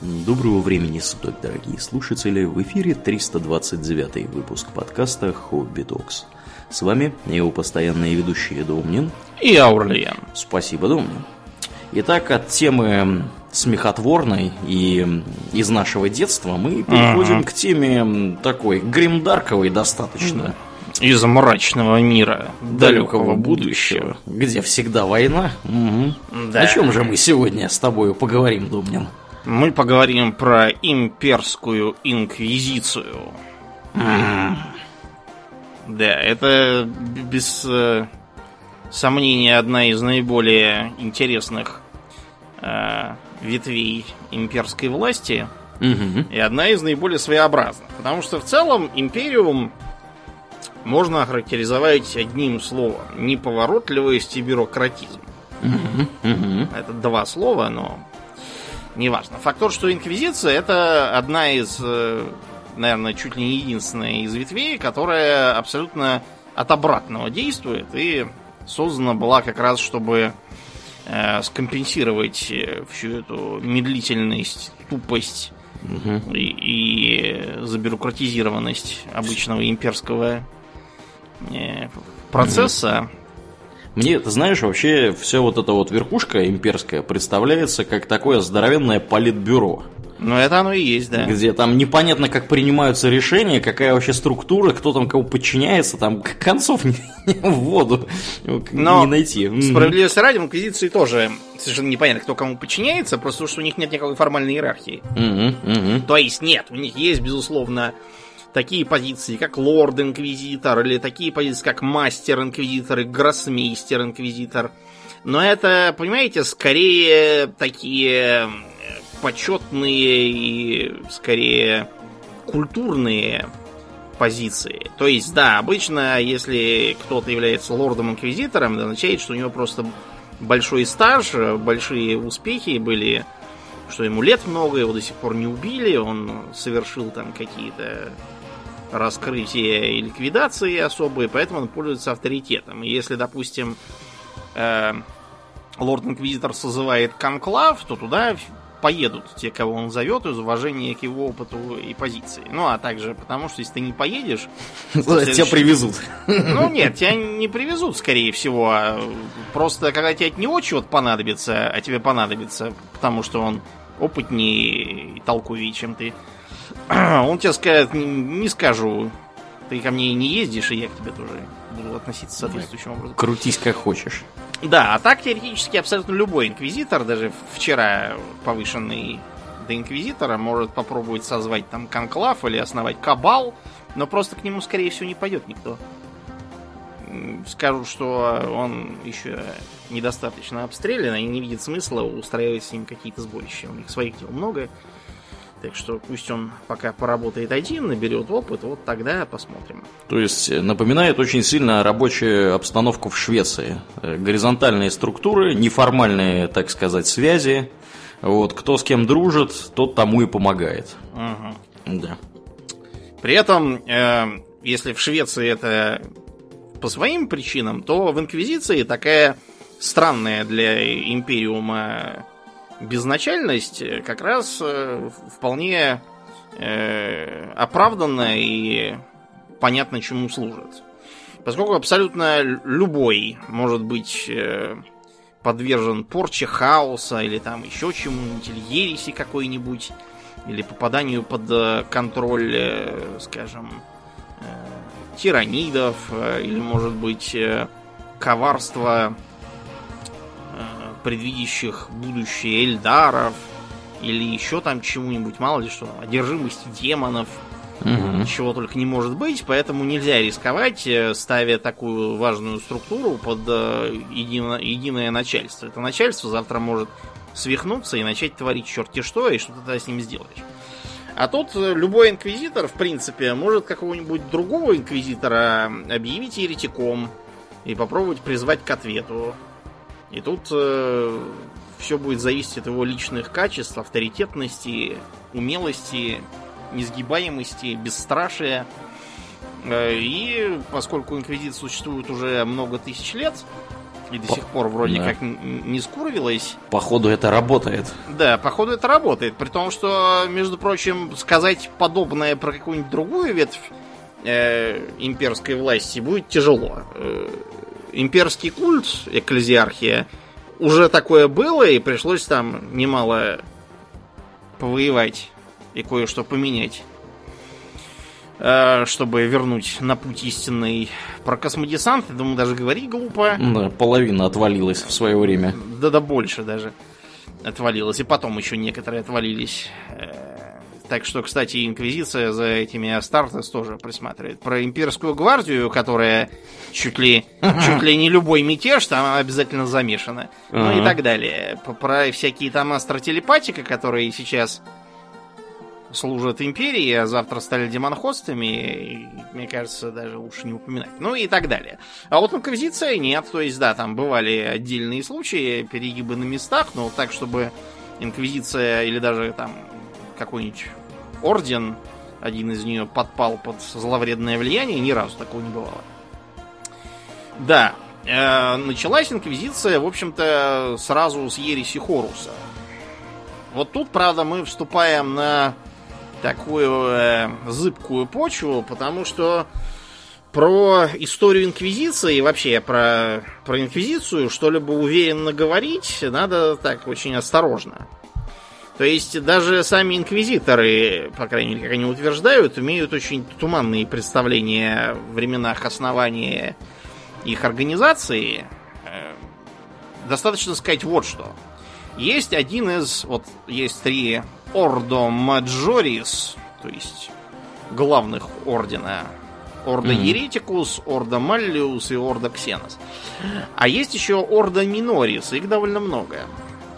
Доброго времени суток, дорогие слушатели! В эфире 329 выпуск подкаста «Хобби Токс». С вами его постоянные ведущие Домнин и Аурлиен. Спасибо, Домнин. Итак, от темы смехотворной и из нашего детства мы переходим ага. к теме такой гримдарковой достаточно. Из мрачного мира далекого будущего. Где всегда война. Угу. Да. О чем же мы сегодня с тобой поговорим, Домнин? Мы поговорим про имперскую инквизицию. Mm. Да, это без э, сомнения одна из наиболее интересных э, ветвей имперской власти mm-hmm. и одна из наиболее своеобразных. Потому что в целом империум можно охарактеризовать одним словом: неповоротливость и бюрократизм. Mm-hmm. Mm-hmm. Это два слова, но неважно. Факт тот, что Инквизиция это одна из, э, наверное, чуть ли не единственная из ветвей, которая абсолютно от обратного действует и создана была как раз, чтобы э, скомпенсировать э, всю эту медлительность, тупость угу. и, и забюрократизированность обычного имперского э, процесса. Угу. Мне, ты знаешь, вообще все вот эта вот верхушка имперская представляется как такое здоровенное политбюро. Ну, это оно и есть, да. Где там непонятно, как принимаются решения, какая вообще структура, кто там кого подчиняется, там концов не, в воду Но не найти. Справедливости ради, в Инквизиции тоже совершенно непонятно, кто кому подчиняется, просто потому что у них нет никакой формальной иерархии. Угу, угу. То есть нет, у них есть, безусловно, такие позиции, как лорд-инквизитор, или такие позиции, как мастер-инквизитор и гроссмейстер-инквизитор. Но это, понимаете, скорее такие почетные и скорее культурные позиции. То есть, да, обычно, если кто-то является лордом-инквизитором, это означает, что у него просто большой стаж, большие успехи были, что ему лет много, его до сих пор не убили, он совершил там какие-то раскрытия и ликвидации особые, поэтому он пользуется авторитетом. И если, допустим, э, лорд-инквизитор созывает конклав, то туда поедут те, кого он зовет, из уважения к его опыту и позиции. Ну, а также потому, что если ты не поедешь... Следующий... Тебя привезут. Ну, нет, тебя не привезут, скорее всего. А просто, когда тебе не очень вот понадобится, а тебе понадобится, потому что он опытнее и толковее, чем ты, он тебе скажет, не, не скажу, ты ко мне не ездишь, и я к тебе тоже буду относиться соответствующим образом. Крутись как хочешь. Да, а так теоретически абсолютно любой инквизитор, даже вчера повышенный до инквизитора, может попробовать созвать там конклав или основать кабал, но просто к нему, скорее всего, не пойдет никто. Скажут, что он еще недостаточно обстрелян и не видит смысла устраивать с ним какие-то сборища. У них своих дел много. Так что пусть он пока поработает один, наберет опыт, вот тогда посмотрим. То есть э, напоминает очень сильно рабочую обстановку в Швеции. Э, горизонтальные структуры, неформальные, так сказать, связи. Вот, кто с кем дружит, тот тому и помогает. Угу. Да. При этом, э, если в Швеции это по своим причинам, то в Инквизиции такая странная для Империума безначальность э, как раз э, вполне э, оправданна и понятно, чему служит. Поскольку абсолютно любой может быть э, подвержен порче хаоса или там еще чему-нибудь, или ереси какой-нибудь, или попаданию под контроль, скажем, тиранидов, или, может быть, э, коварство предвидящих будущее Эльдаров или еще там чему-нибудь, мало ли что, одержимости демонов, угу. чего только не может быть, поэтому нельзя рисковать, э, ставя такую важную структуру под э, едино, единое начальство. Это начальство завтра может свихнуться и начать творить черти что, и что то с ним сделать. А тут э, любой инквизитор, в принципе, может какого-нибудь другого инквизитора объявить еретиком и попробовать призвать к ответу. И тут э, все будет зависеть от его личных качеств, авторитетности, умелости, несгибаемости, бесстрашия. Э, и поскольку Инквизиция существует уже много тысяч лет, и до сих пор вроде да. как не скурвилась. Походу это работает. Да, походу это работает. При том, что, между прочим, сказать подобное про какую-нибудь другую ветвь э, имперской власти будет тяжело. Э, имперский культ, экклезиархия, уже такое было, и пришлось там немало повоевать и кое-что поменять. Э, чтобы вернуть на путь истинный про космодесант, я думаю, даже говорить глупо. Да, половина отвалилась в свое время. Да-да, больше даже отвалилась. И потом еще некоторые отвалились. Так что, кстати, Инквизиция за этими Астартес тоже присматривает. Про имперскую гвардию, которая чуть ли, чуть ли не любой мятеж, там обязательно замешана. Ну и так далее. Про всякие там астротелепатика, которые сейчас служат империи, а завтра стали демонхостами, мне кажется, даже лучше не упоминать. Ну и так далее. А вот инквизиция нет, то есть, да, там бывали отдельные случаи, перегибы на местах, но так, чтобы инквизиция или даже там какой-нибудь орден, один из нее подпал под зловредное влияние, ни разу такого не бывало. Да, э, началась инквизиция, в общем-то, сразу с ереси Хоруса. Вот тут, правда, мы вступаем на такую э, зыбкую почву, потому что про историю Инквизиции и вообще про, про Инквизицию что-либо уверенно говорить надо так очень осторожно. То есть даже сами инквизиторы, по крайней мере, как они утверждают, имеют очень туманные представления в временах основания их организации. Э, достаточно сказать вот что. Есть один из, вот есть три Ордо Маджорис, то есть главных ордена. Орда mm-hmm. Еретикус, Орда Маллиус и Орда Ксенос. А есть еще Орда Минорис, их довольно много.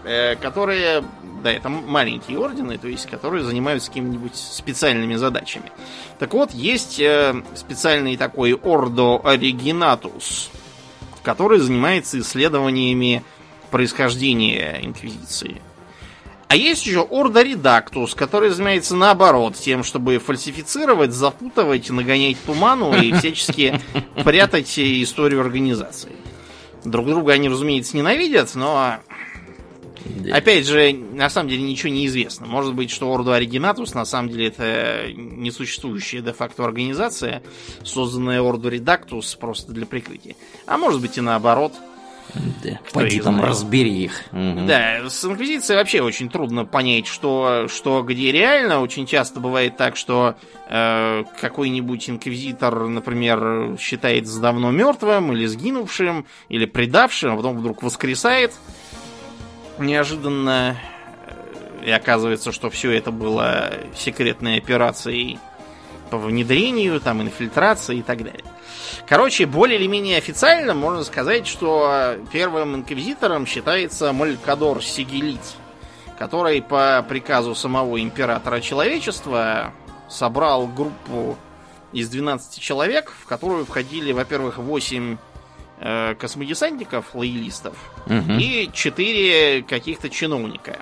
Э, которые, да, это маленькие ордены, то есть которые занимаются какими-нибудь специальными задачами. Так вот, есть э, специальный такой Ордо Оригинатус, который занимается исследованиями происхождения Инквизиции. А есть еще Орда Редактус, который занимается наоборот, тем, чтобы фальсифицировать, запутывать, нагонять туману и всячески прятать историю организации. Друг друга они, разумеется, ненавидят, но Опять же, на самом деле ничего не известно. Может быть, что Орду Оригинатус на самом деле это несуществующая де-факто организация, созданная Орду Редактус просто для прикрытия. А может быть и наоборот. Да, Пойди там знает. разбери их. Угу. Да, с Инквизицией вообще очень трудно понять, что, что где реально. Очень часто бывает так, что э, какой-нибудь инквизитор, например, считается давно мертвым или сгинувшим, или предавшим, а потом вдруг воскресает неожиданно. Э, и оказывается, что все это было секретной операцией по внедрению, там, инфильтрации и так далее. Короче, более или менее официально можно сказать, что первым инквизитором считается Малькадор Сигелит, который по приказу самого императора человечества собрал группу из 12 человек, в которую входили, во-первых, 8 э, космодесантников, лоялистов, угу. и 4 каких-то чиновника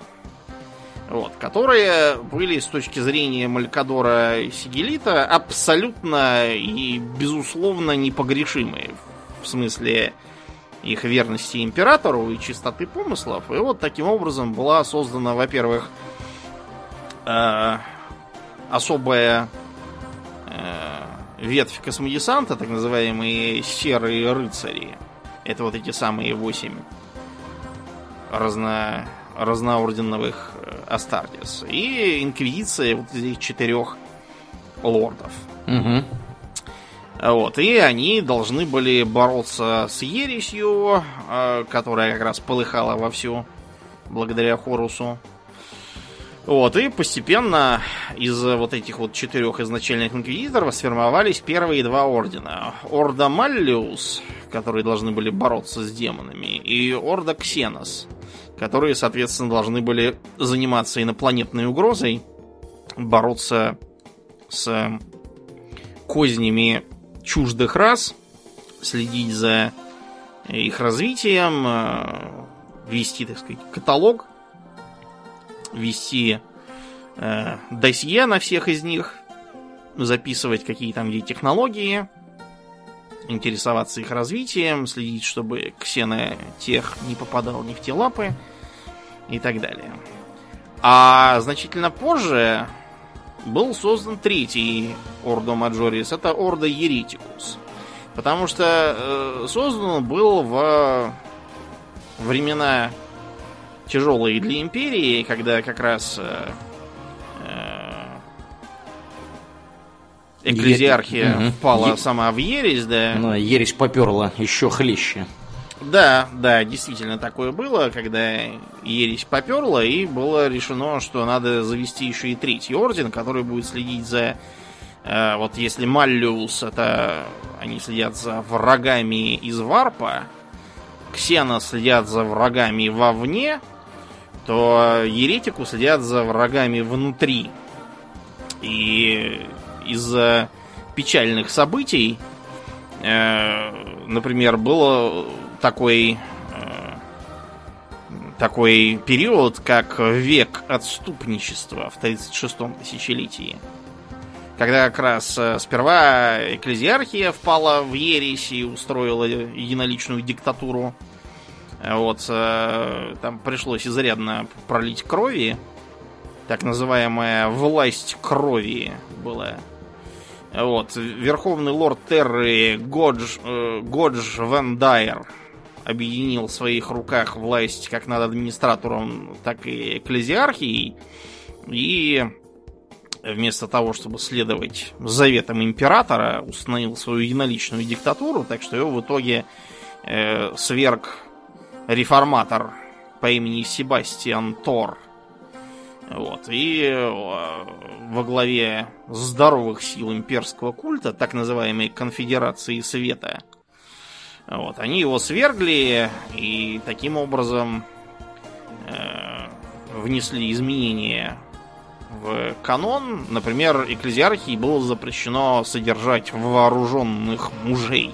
вот, которые были с точки зрения Малькадора Сигелита абсолютно и безусловно непогрешимые в смысле их верности императору и чистоты помыслов. И вот таким образом была создана, во-первых, э, особая э, ветвь космодесанта, так называемые серые рыцари. Это вот эти самые восемь разно разноорденовых э, Астардис. И Инквизиция вот этих четырех лордов. Угу. Вот, и они должны были бороться с ересью, э, которая как раз полыхала вовсю благодаря Хорусу. Вот, и постепенно из вот этих вот четырех изначальных инквизиторов сформировались первые два ордена. Орда Маллиус, которые должны были бороться с демонами, и Орда Ксенос, которые, соответственно, должны были заниматься инопланетной угрозой, бороться с кознями чуждых рас, следить за их развитием, э, вести, так сказать, каталог, вести э, досье на всех из них, записывать, какие там где технологии, интересоваться их развитием, следить, чтобы ксена тех не попадал ни в те лапы и так далее. А значительно позже был создан третий Ордо Маджорис. Это Ордо Еретикус. Потому что э, создан он был в времена тяжелые для империи, когда как раз э, э, экклезиархия угу. впала е... сама в ересь, да. Ну, ересь поперла еще хлеще. Да, да, действительно такое было, когда ересь поперла, и было решено, что надо завести еще и третий орден, который будет следить за... Э, вот если Маллиус, это они следят за врагами из Варпа, Ксена следят за врагами вовне, то Еретику следят за врагами внутри. И из-за печальных событий, э, например, было такой э, такой период, как век отступничества в 36-м тысячелетии. Когда как раз э, сперва экклезиархия впала в ересь и устроила единоличную диктатуру. Вот, э, там пришлось изрядно пролить крови. Так называемая власть крови была. Вот, верховный лорд Терры Годж, Годж Ван Дайер объединил в своих руках власть как над администратором, так и экклезиархией. И вместо того, чтобы следовать заветам императора, установил свою единоличную диктатуру, так что его в итоге э, сверг реформатор по имени Себастьян Тор. Вот. И э, во главе здоровых сил имперского культа, так называемой конфедерации света, вот, они его свергли и таким образом э, внесли изменения в канон. Например, экклезиархии было запрещено содержать вооруженных мужей.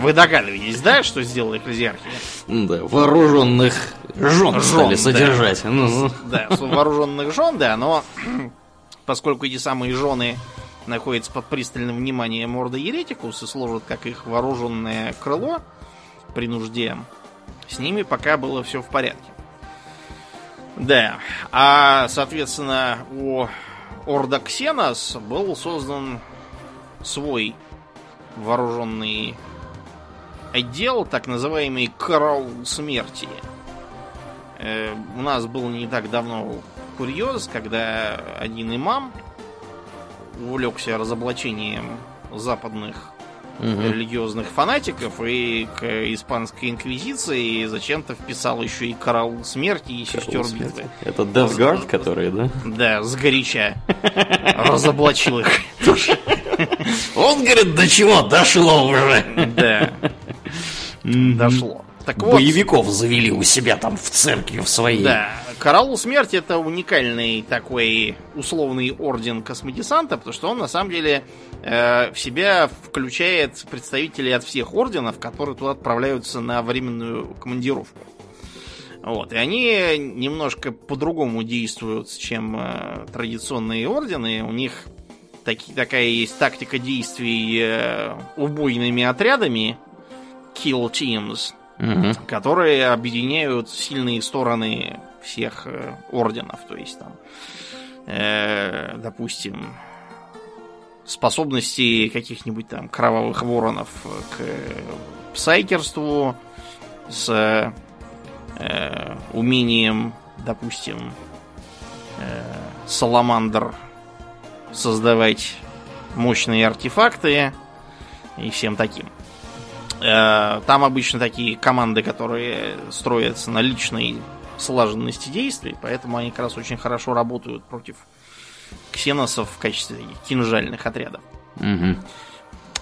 Вы догадываетесь, да, что сделала экклезиархия? Да, вооруженных жен, жен стали содержать. Ну, да, вооруженных жен, да, но поскольку эти самые жены находится под пристальным вниманием морда Еретикус и служит как их вооруженное крыло при нужде, с ними пока было все в порядке. Да, а, соответственно, у Орда Ксенос был создан свой вооруженный отдел, так называемый Караул Смерти. Э, у нас был не так давно курьез, когда один имам увлекся разоблачением западных угу. религиозных фанатиков и к испанской инквизиции зачем-то вписал еще и караул смерти и сестер битвы. Это Death Guard, которые, да? Да, сгоряча. Разоблачил их. Он говорит, до чего дошло уже. Да. Дошло. Так вот, Боевиков завели у себя там в церкви в своей. Да, Караул Смерти это уникальный такой условный орден космодесанта, потому что он на самом деле э, в себя включает представителей от всех орденов, которые туда отправляются на временную командировку. Вот, и они немножко по-другому действуют, чем э, традиционные ордены. У них таки, такая есть тактика действий э, убойными отрядами, kill teams, угу. которые объединяют сильные стороны всех э, орденов. То есть там, э, допустим, способности каких-нибудь там кровавых воронов к псайкерству, с э, умением, допустим, э, саламандр создавать мощные артефакты и всем таким. Э, там обычно такие команды, которые строятся на личной слаженности действий, поэтому они как раз очень хорошо работают против ксеносов в качестве кинжальных отрядов. Угу.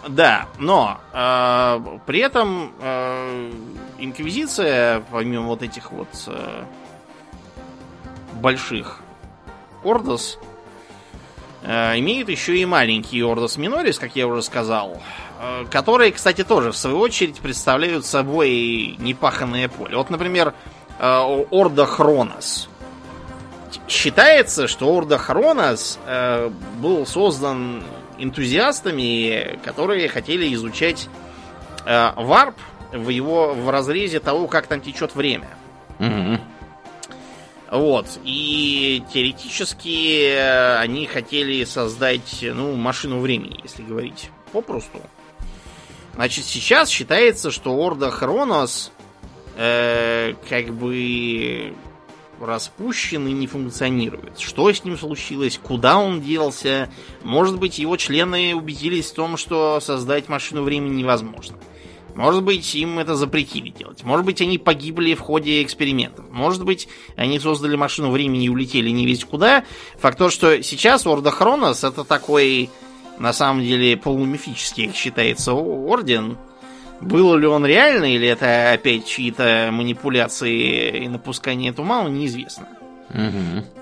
Да, но э, при этом э, инквизиция, помимо вот этих вот э, больших ордос, э, имеет еще и маленький ордос минорис, как я уже сказал, э, которые, кстати, тоже в свою очередь представляют собой непаханное поле. Вот, например, э, Орда Хронос. Считается, что Орда Хронос э, был создан энтузиастами, которые хотели изучать э, варп в его в разрезе того, как там течет время. Угу. Вот. И теоретически э, они хотели создать, ну, машину времени, если говорить попросту. Значит, сейчас считается, что Орда Хронос э, как бы распущен и не функционирует. Что с ним случилось? Куда он делся? Может быть, его члены убедились в том, что создать машину времени невозможно. Может быть, им это запретили делать. Может быть, они погибли в ходе экспериментов. Может быть, они создали машину времени и улетели не весь куда. Факт то, что сейчас Орда Хронос это такой, на самом деле, полумифический считается орден. Было ли он реально, или это опять чьи-то манипуляции и напускание тумана, неизвестно. Угу.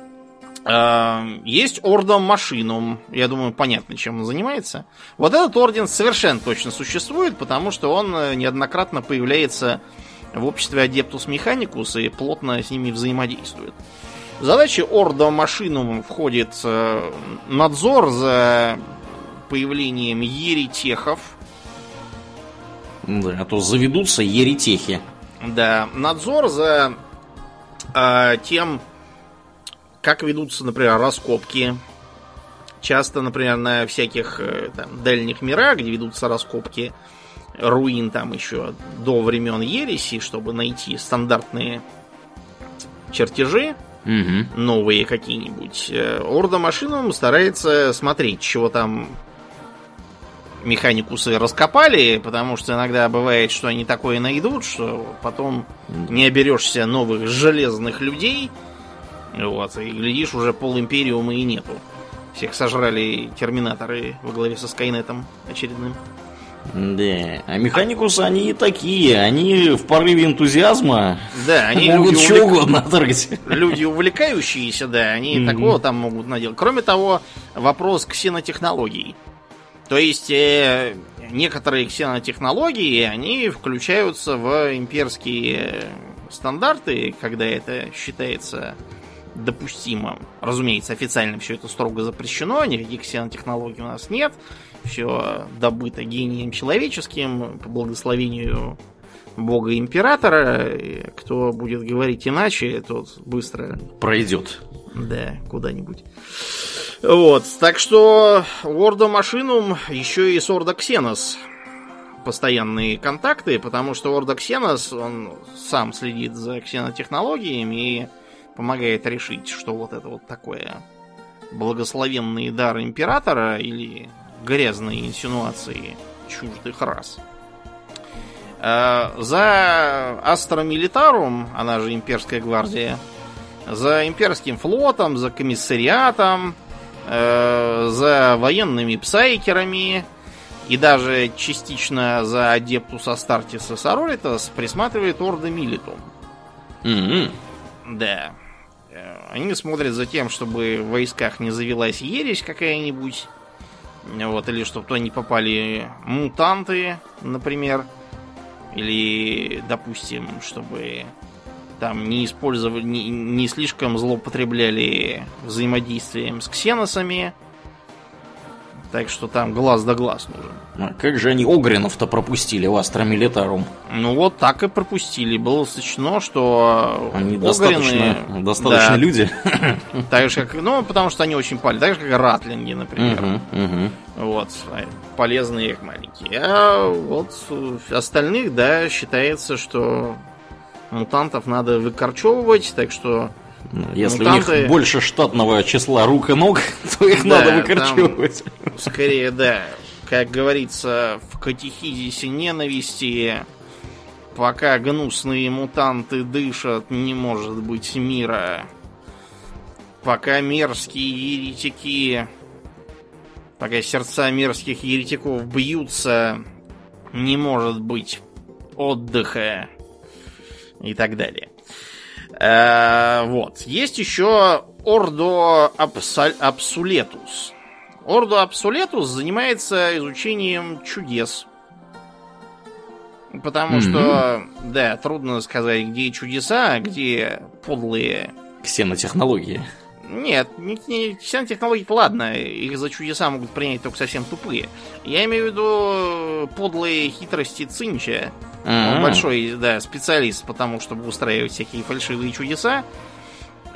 Эм, есть Ордом Машинум. Я думаю, понятно, чем он занимается. Вот этот орден совершенно точно существует, потому что он э, неоднократно появляется в обществе Адептус Механикус и плотно с ними взаимодействует. В задачи Орда Машинум входит э, надзор за появлением еретехов. Да, а то заведутся еретехи. Да, надзор за э, тем, как ведутся, например, раскопки. Часто, например, на всяких э, там, дальних мирах, где ведутся раскопки руин там еще до времен Ереси, чтобы найти стандартные чертежи, угу. новые какие-нибудь. Э, Орда машинам старается смотреть, чего там механикусы раскопали, потому что иногда бывает, что они такое найдут, что потом не оберешься новых железных людей, вот, и глядишь, уже пол империума и нету. Всех сожрали терминаторы во главе со Скайнетом очередным. Да, а механикусы они и такие, они в порыве энтузиазма да, они могут люди что увлек... угодно оторгать. Люди увлекающиеся, да, они mm-hmm. такого там могут наделать. Кроме того, вопрос ксенотехнологий. То есть э, некоторые ксенотехнологии, они включаются в имперские стандарты, когда это считается допустимо. Разумеется, официально все это строго запрещено, никаких ксенотехнологий у нас нет. Все добыто гением человеческим, по благословению бога императора. И кто будет говорить иначе, тот быстро пройдет. Да, куда-нибудь. Вот, так что Ордо Машинум еще и с Ордо Ксенос постоянные контакты, потому что Ордо Ксенос, он сам следит за ксенотехнологиями и помогает решить, что вот это вот такое благословенный дар императора или грязные инсинуации чуждых рас. Э, за Астра Милитарум, она же имперская гвардия, за имперским флотом, за комиссариатом, э, за военными псайкерами и даже частично за Адептус Астартис и Сороритас присматривает Ордо Милитум. Mm-hmm. Да. Они смотрят за тем, чтобы в войсках не завелась ересь какая-нибудь. Вот, или чтобы туда не попали мутанты, например. Или, допустим, чтобы там не использовали, не, не слишком злоупотребляли взаимодействием с ксеносами. Так что там глаз да глаз нужен. А как же они Огринов-то пропустили в Астра Милитарум? Ну вот так и пропустили. Было сочтено, что они Огрины... достаточно, достаточно да, люди. Так же, как, ну, потому что они очень полезны. Так же, как ратлинги, например. Угу, угу. Вот, полезные их маленькие. А вот остальных, да, считается, что мутантов надо выкорчевывать, так что если Мутанты... у них больше штатного числа рук и ног, то их да, надо выкорчевывать. Там, скорее, да. Как говорится в катехизисе ненависти, пока гнусные мутанты дышат, не может быть мира. Пока мерзкие еретики, пока сердца мерзких еретиков бьются, не может быть отдыха и так далее. Э, вот. Есть еще Ордо Абсулетус. Ордо Абсулетус занимается изучением чудес. Потому mm-hmm. что, да, трудно сказать, где чудеса, а где подлые... Ксенотехнологии. Нет, все технологии ладно, их за чудеса могут принять только совсем тупые. Я имею в виду подлые хитрости Цинча. Mm-hmm. Он большой, да, специалист потому, чтобы устраивать всякие фальшивые чудеса.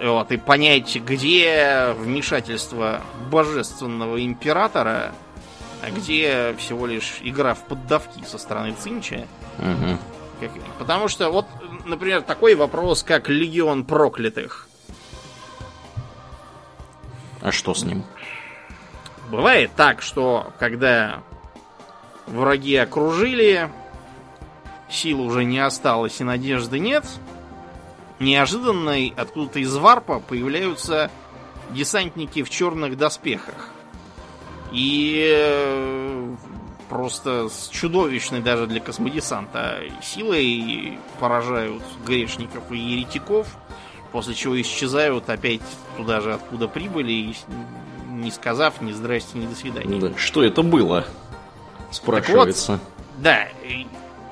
Вот, и понять, где вмешательство божественного императора, а где всего лишь игра в поддавки со стороны Цинча. Угу. Потому что вот, например, такой вопрос, как Легион проклятых. А что с ним? Бывает так, что когда враги окружили, сил уже не осталось и надежды нет, неожиданно откуда-то из варпа появляются десантники в черных доспехах. И э, просто с чудовищной даже для космодесанта силой поражают грешников и еретиков, после чего исчезают опять туда же, откуда прибыли, не сказав ни здрасте, ни до свидания. Да, что это было? Спрашивается. Вот, да,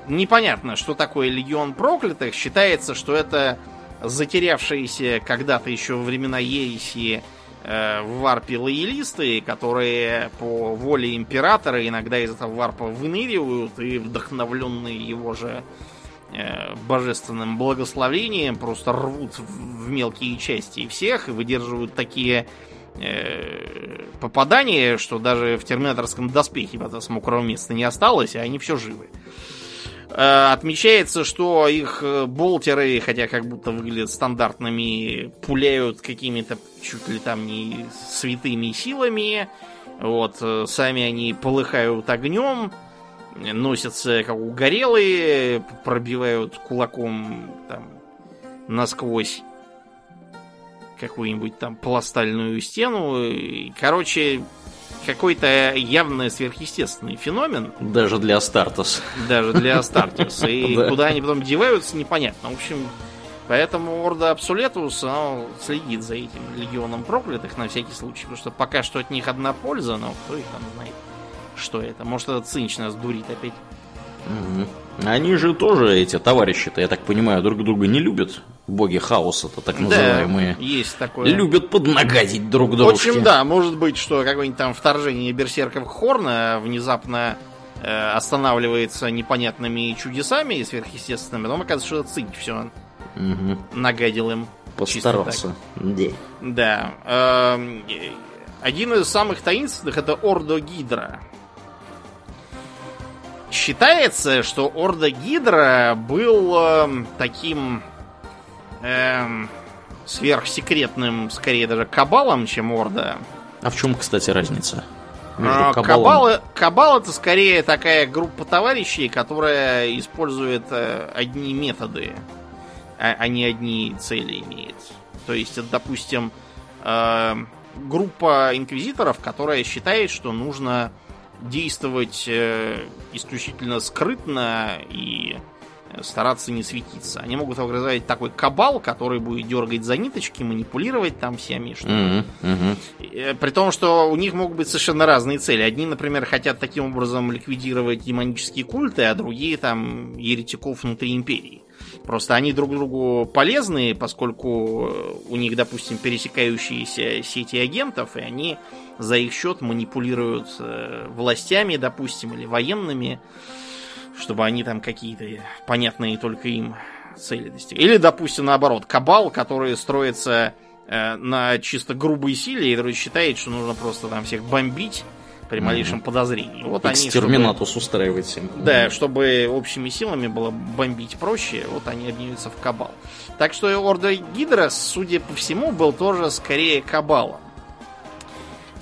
непонятно, что такое Легион Проклятых. Считается, что это затерявшиеся когда-то еще во времена ереси Э, в варпе лоялисты, которые по воле императора иногда из этого варпа выныривают и вдохновленные его же э, божественным благословением просто рвут в мелкие части всех и выдерживают такие э, попадания, что даже в терминаторском доспехе с мокрого места не осталось, а они все живы. Э, отмечается, что их э, болтеры, хотя как будто выглядят стандартными, пуляют какими-то чуть ли там не святыми силами. Вот, э, сами они полыхают огнем, носятся как угорелые, пробивают кулаком там насквозь какую-нибудь там пластальную стену. Короче, какой-то явно сверхъестественный феномен. Даже для Астартес. Даже для Астартес. И куда они потом деваются, непонятно. В общем, поэтому Орда Абсулетус следит за этим легионом проклятых на всякий случай. Потому что пока что от них одна польза, но кто их там знает, что это. Может, этот Цинч нас дурит опять. Угу. Они же тоже, эти товарищи-то, я так понимаю, друг друга не любят. Боги хаоса-то, так называемые. Да, есть такое. Любят поднагадить друг друга. В общем, да, может быть, что какое-нибудь там вторжение берсерков Хорна внезапно э, останавливается непонятными чудесами и сверхъестественными, но оказывается, что это Цинь все угу. нагадил им. Постарался. Да. Да. Э, один из самых таинственных это Ордо Гидра. Считается, что Орда Гидра был э, таким э, сверхсекретным, скорее даже кабалом, чем Орда. А в чем, кстати, разница? А, кабал, кабал это скорее такая группа товарищей, которая использует э, одни методы, а, а не одни цели имеет. То есть, это, допустим, э, группа инквизиторов, которая считает, что нужно действовать э, исключительно скрытно и стараться не светиться. Они могут организовать такой кабал, который будет дергать за ниточки, манипулировать там всеми. Что mm-hmm. Mm-hmm. При том, что у них могут быть совершенно разные цели. Одни, например, хотят таким образом ликвидировать демонические культы, а другие там еретиков внутри империи. Просто они друг другу полезны, поскольку у них, допустим, пересекающиеся сети агентов, и они за их счет манипулируют э, властями, допустим, или военными, чтобы они там какие-то понятные только им цели достигли. Или, допустим, наоборот, кабал, который строится э, на чисто грубой силе, и который считает, что нужно просто там всех бомбить при малейшем mm-hmm. подозрении. Вот Экстерминатус они, чтобы, устраивает всем. Да, чтобы общими силами было бомбить проще, вот они объединяются в кабал. Так что Орда Гидра, судя по всему, был тоже скорее кабалом.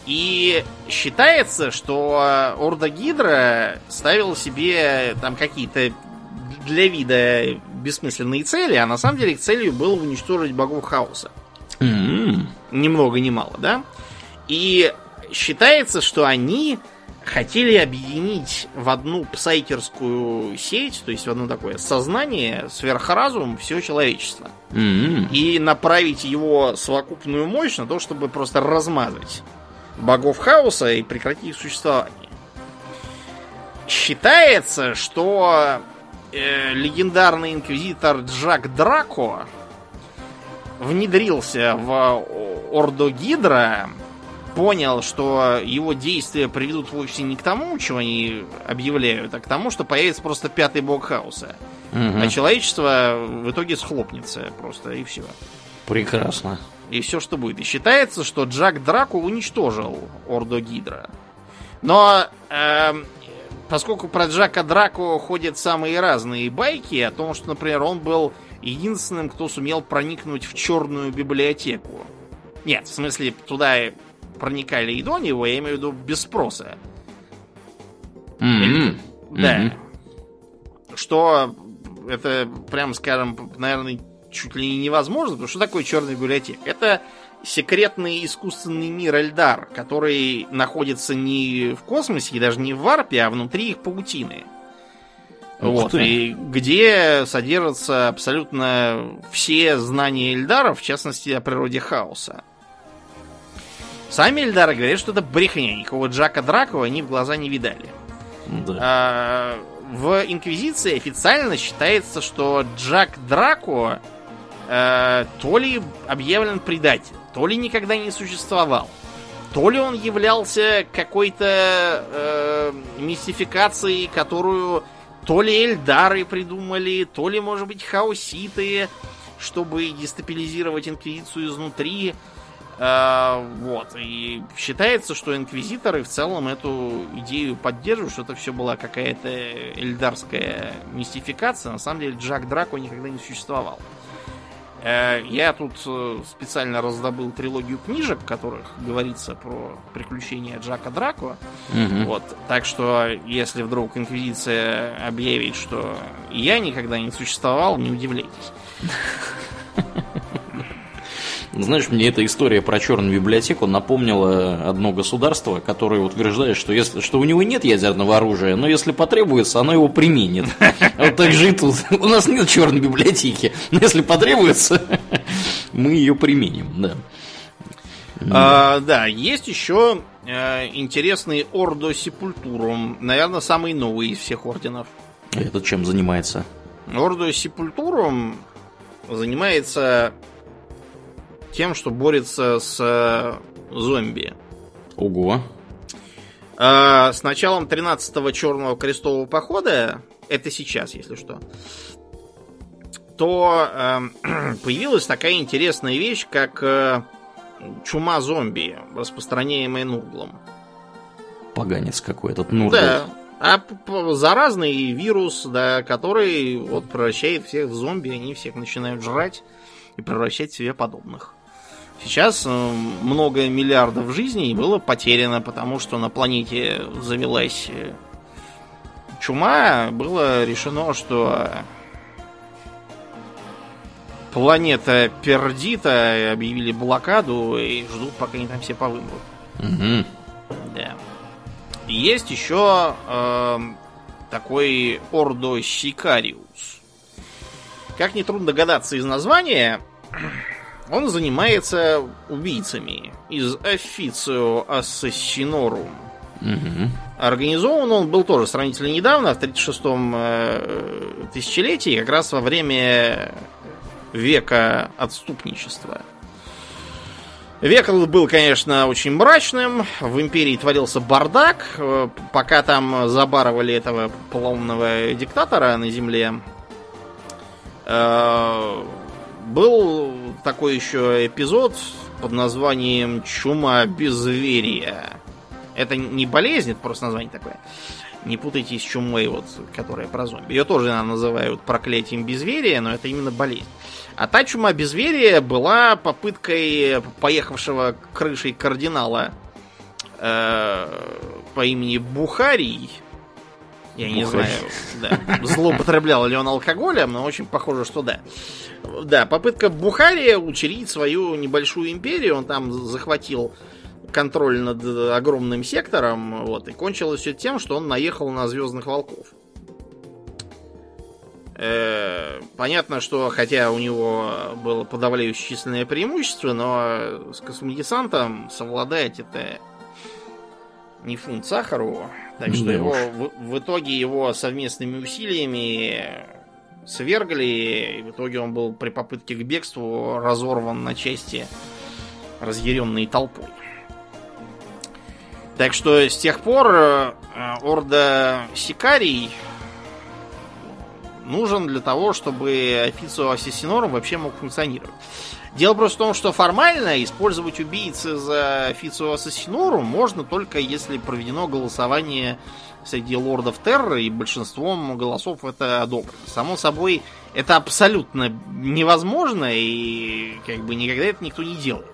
И считается, что Орда Гидра ставил себе там какие-то для вида бессмысленные цели, а на самом деле их целью было уничтожить богов хаоса. Mm-hmm. Ни много ни мало, да? И считается, что они хотели объединить в одну псайкерскую сеть, то есть в одно такое сознание, сверхразум, все человечество. Mm-hmm. И направить его совокупную мощь на то, чтобы просто размазать богов хаоса и прекратить их существование. Считается, что э, легендарный инквизитор Джак Драко внедрился в Ордо Гидра, понял, что его действия приведут вовсе не к тому, чего они объявляют, а к тому, что появится просто пятый бог хаоса. Угу. А человечество в итоге схлопнется просто, и все. Прекрасно. И все, что будет. И считается, что Джак Драку уничтожил Ордо Гидра. Но э, поскольку про Джака Драку ходят самые разные байки о том, что, например, он был единственным, кто сумел проникнуть в черную библиотеку. Нет, в смысле, туда проникали и до него, я имею в виду без спроса. Mm-hmm. Да. Mm-hmm. Что это, прям скажем, наверное, чуть ли не невозможно, потому что такое черная библиотека? Это секретный искусственный мир Эльдар, который находится не в космосе и даже не в варпе, а внутри их паутины. вот, и где содержатся абсолютно все знания Эльдаров, в частности, о природе хаоса. Сами Эльдары говорят, что это брехня. Никакого Джака Дракова они в глаза не видали. Да. А, в Инквизиции официально считается, что Джак Драко э, то ли объявлен предатель, то ли никогда не существовал, то ли он являлся какой-то э, мистификацией, которую то ли Эльдары придумали, то ли, может быть, хаоситы, чтобы дестабилизировать Инквизицию изнутри. Э, вот. И считается, что инквизиторы в целом эту идею поддерживают, что это все была какая-то эльдарская мистификация. На самом деле Джак Драко никогда не существовал. Э, я тут э, специально раздобыл трилогию книжек, в которых говорится про приключения Джака Драко. Угу. Вот. Так что, если вдруг Инквизиция объявит, что я никогда не существовал, не удивляйтесь. Знаешь, мне эта история про черную библиотеку напомнила одно государство, которое утверждает, что, если, что у него нет ядерного оружия, но если потребуется, оно его применит. Вот так же и тут. У нас нет черной библиотеки, но если потребуется, мы ее применим, да. А, да, есть еще э, интересный Ордо Сепультурум. Наверное, самый новый из всех орденов. Этот чем занимается? Ордо Сепультурум занимается тем, что борется с э, зомби. Ого. Э, с началом 13-го Черного Крестового Похода, это сейчас, если что, то э, появилась такая интересная вещь, как э, чума зомби, распространяемая Нурглом. Поганец какой этот Нургл. Да, а заразный вирус, да, который вот превращает всех в зомби, они всех начинают жрать и превращать в себе подобных. Сейчас э, много миллиардов жизней было потеряно, потому что на планете завелась э, чума. Было решено, что планета пердита, объявили блокаду и ждут, пока они там все повымрут. Угу. Да. И есть еще э, такой Ордо Сикариус. Как нетрудно догадаться из названия, он занимается убийцами из Officio Assassinorum. Угу. Организован он был тоже сравнительно недавно, в 36-м э, тысячелетии, как раз во время века отступничества. Век этот был, конечно, очень мрачным. В империи творился бардак. Э, пока там забарывали этого поломного диктатора на земле, э, был такой еще эпизод под названием Чума безверия. Это не болезнь, это просто название такое. Не путайте с чумой, вот, которая про зомби. Ее тоже наверное, называют проклятием безверия, но это именно болезнь. А та чума безверия была попыткой поехавшего крышей кардинала э, по имени Бухарий. Я не знаю, да, злоупотреблял ли он алкоголем, но очень похоже, что да. Да, попытка Бухария учредить свою небольшую империю. Он там захватил контроль над огромным сектором. Вот, и кончилось все тем, что он наехал на звездных волков. Э, понятно, что хотя у него было подавляющее численное преимущество, но с космодесантом совладать это не фунт сахару. Так что его, в, в итоге его совместными усилиями свергли, и в итоге он был при попытке к бегству разорван на части разъяренной толпой. Так что с тех пор э, орда Сикарий нужен для того, чтобы официо Ассасинорум вообще мог функционировать. Дело просто в том, что формально использовать убийцы за официо Ассасинорум можно только если проведено голосование среди лордов террора, и большинством голосов это одобрено. Само собой, это абсолютно невозможно, и как бы никогда это никто не делает.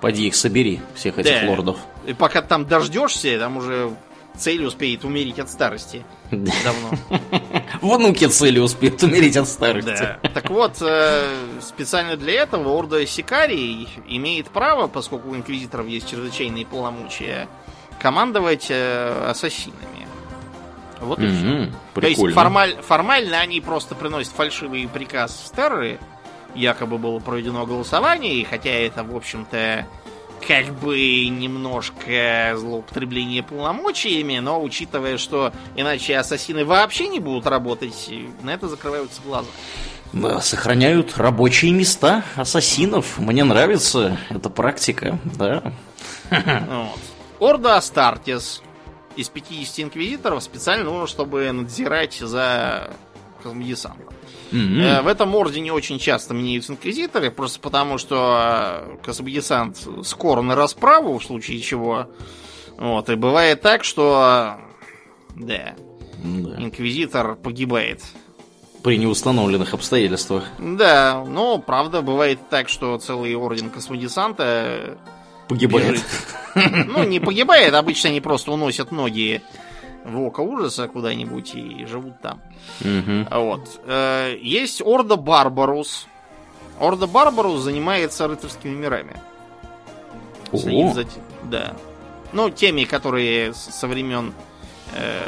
Поди их собери, всех этих да. лордов. И пока ты там дождешься, там уже цель успеет умереть от старости. Давно. Внуки цели успеют умереть от старости. Да. Так вот, э, специально для этого Орда Сикарий имеет право, поскольку у инквизиторов есть чрезвычайные полномочия, командовать э, ассасинами. Вот и все. То есть формаль, формально они просто приносят фальшивый приказ в Терры, якобы было проведено голосование, и хотя это, в общем-то, как бы немножко злоупотребление полномочиями, но учитывая, что иначе ассасины вообще не будут работать, на это закрываются глаза. Да, сохраняют рабочие места ассасинов. Мне нравится эта практика, да. Вот. Орда Астартес из 50 инквизиторов специально нужно, чтобы надзирать за космодесантом. Mm-hmm. В этом ордене очень часто меняются инквизиторы, просто потому что э, космодесант скоро на расправу, в случае чего. Вот, и бывает так, что да, да. инквизитор погибает. При неустановленных обстоятельствах. Да, но правда бывает так, что целый орден космодесанта Погибает. Бежит. Ну, не погибает, обычно они просто уносят ноги в око ужаса куда-нибудь и живут там. Угу. Вот. Э, есть Орда Барбарус. Орда Барбарус занимается рыцарскими мирами. Следит за... Да. Ну, теми, которые со времен э,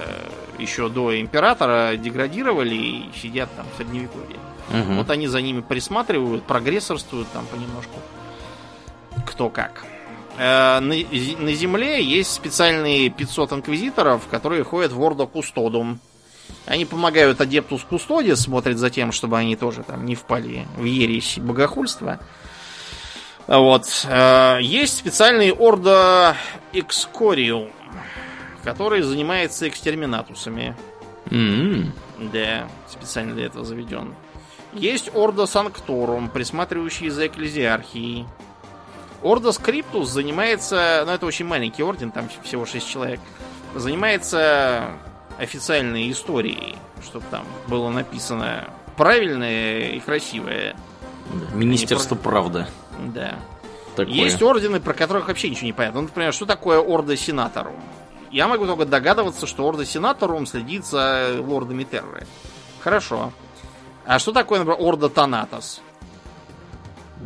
еще до императора деградировали и сидят там в средневековье. Угу. Вот они за ними присматривают, прогрессорствуют там понемножку. Кто как. Э, на, на Земле есть специальные 500 инквизиторов, которые ходят в Ордо Кустодум. Они помогают Адептус Кустоди, смотрят за тем, чтобы они тоже там не впали в ересь богохульства. Вот. Э, есть специальный Ордо Экскориум, который занимается экстерминатусами. Mm-hmm. Да, специально для этого заведен. Есть Ордо Санкторум, присматривающий за экклезиархией. Ордо Скриптус занимается, ну это очень маленький орден, там всего 6 человек, занимается официальной историей, чтобы там было написано правильное и красивое. Министерство про... правды. Да. Такое. Есть ордены, про которых вообще ничего не понятно. Ну, например, что такое Ордо Сенаторум? Я могу только догадываться, что Ордо Сенаторум следит за лордами Терры. Хорошо. А что такое, например, Ордо Танатос?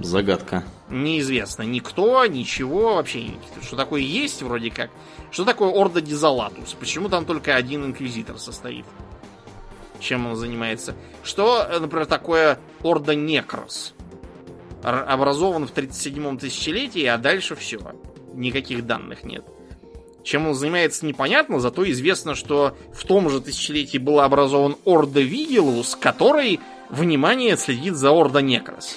Загадка неизвестно никто, ничего, вообще что такое есть вроде как. Что такое Орда Дизалатус? Почему там только один инквизитор состоит? Чем он занимается? Что, например, такое Орда Некрос? Образован в 37-м тысячелетии, а дальше все. Никаких данных нет. Чем он занимается, непонятно, зато известно, что в том же тысячелетии был образован Орда Вигелус, который, внимание, следит за Орда Некрос.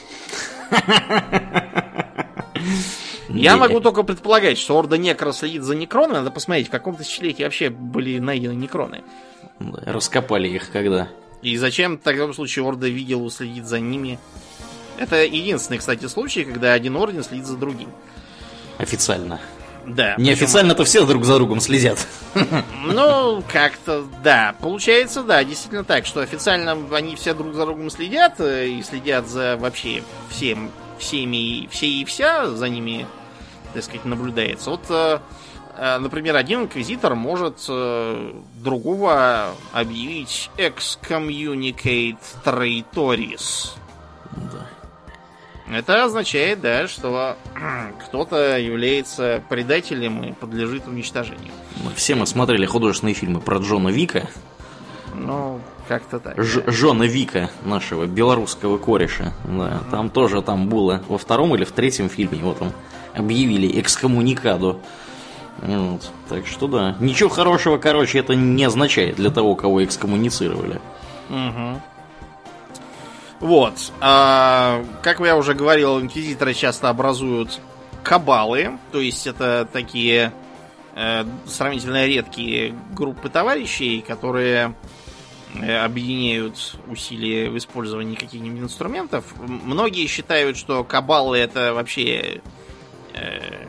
Я могу только предполагать, что Орда Некро следит за некронами. Надо посмотреть, в каком тысячелетии вообще были найдены некроны. Раскопали их когда. И зачем в таком случае Орда Вигелу следит за ними? Это единственный, кстати, случай, когда один орден следит за другим. Официально. Да. Неофициально-то все друг за другом следят. Ну, как-то, да. Получается, да, действительно так, что официально они все друг за другом следят э, и следят за вообще всем всеми, все и вся за ними, так сказать, наблюдается. Вот, э, э, например, один инквизитор может другого объявить excommunicate traitoris. Да. Это означает, да, что кто-то является предателем и подлежит уничтожению. Все мы смотрели художественные фильмы про Джона Вика. Ну, как-то так. Ж, да. Жона Вика, нашего белорусского кореша. Да, mm. Там тоже там было во втором или в третьем фильме его там объявили экскоммуникаду. Вот. Так что да. Ничего хорошего, короче, это не означает для того, кого экскоммуницировали. Угу. Вот. А, как я уже говорил, инквизиторы часто образуют кабалы, то есть это такие э, сравнительно редкие группы товарищей, которые э, объединяют усилия в использовании каких-нибудь инструментов. Многие считают, что кабалы это вообще э,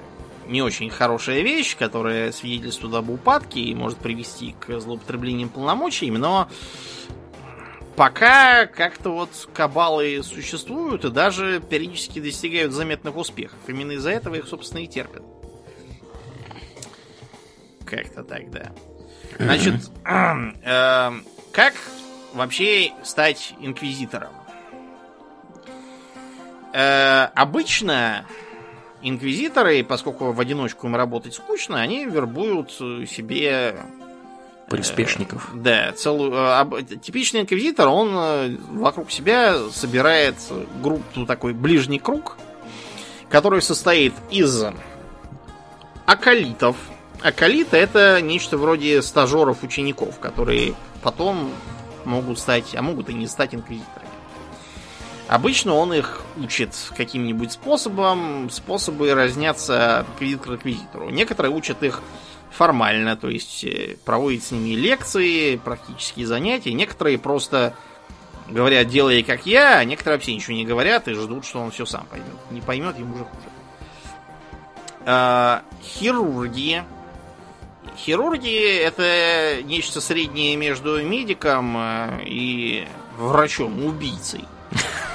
не очень хорошая вещь, которая свидетельствует об упадке и может привести к злоупотреблениям полномочиями, но пока как-то вот кабалы существуют и даже периодически достигают заметных успехов. Именно из-за этого их, собственно, и терпят. Как-то так, да. Значит, э, как вообще стать инквизитором? Э, обычно инквизиторы, поскольку в одиночку им работать скучно, они вербуют себе приспешников. Э, да, целую. Э, типичный инквизитор, он э, вокруг себя собирает группу, такой ближний круг, который состоит из акалитов. Акалиты это нечто вроде стажеров учеников, которые потом могут стать, а могут и не стать инквизиторами. Обычно он их учит каким-нибудь способом. Способы разнятся от инквизитора к инквизитору. Некоторые учат их формально, то есть э, проводит с ними лекции, практические занятия. Некоторые просто говорят, делай как я, а некоторые вообще ничего не говорят и ждут, что он все сам поймет. Не поймет, ему уже хуже. А, хирурги. Хирурги это нечто среднее между медиком э, и врачом-убийцей.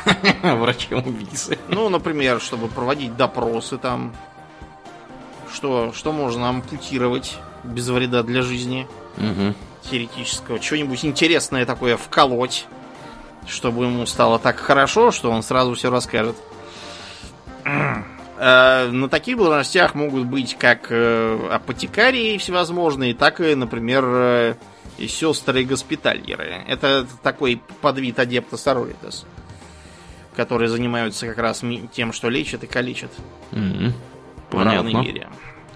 Врачом-убийцей. Ну, например, чтобы проводить допросы там, что, что можно ампутировать без вреда для жизни угу. теоретического. Что-нибудь интересное такое вколоть, чтобы ему стало так хорошо, что он сразу все расскажет. Э, на таких должностях могут быть как э, апотекарии всевозможные, так и, например, э, сестры госпитальеры. Это такой подвид адепта Сороритас, которые занимаются как раз тем, что лечат и калечат. Mm-hmm. В равной мере.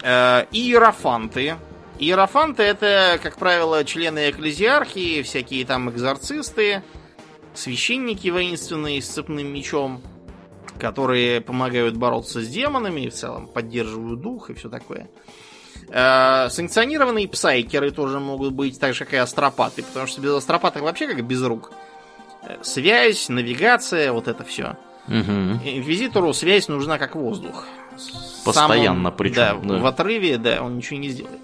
Э, иерофанты. Иерофанты это, как правило, члены экклезиархии, всякие там экзорцисты, священники воинственные с цепным мечом, которые помогают бороться с демонами и в целом поддерживают дух и все такое. Э, санкционированные псайкеры тоже могут быть, так же как и астропаты, потому что без астропатов вообще как без рук. Связь, навигация, вот это все. Угу. Инквизитору связь нужна как воздух. Постоянно он, причем. Да, да, в отрыве, да, он ничего не сделает.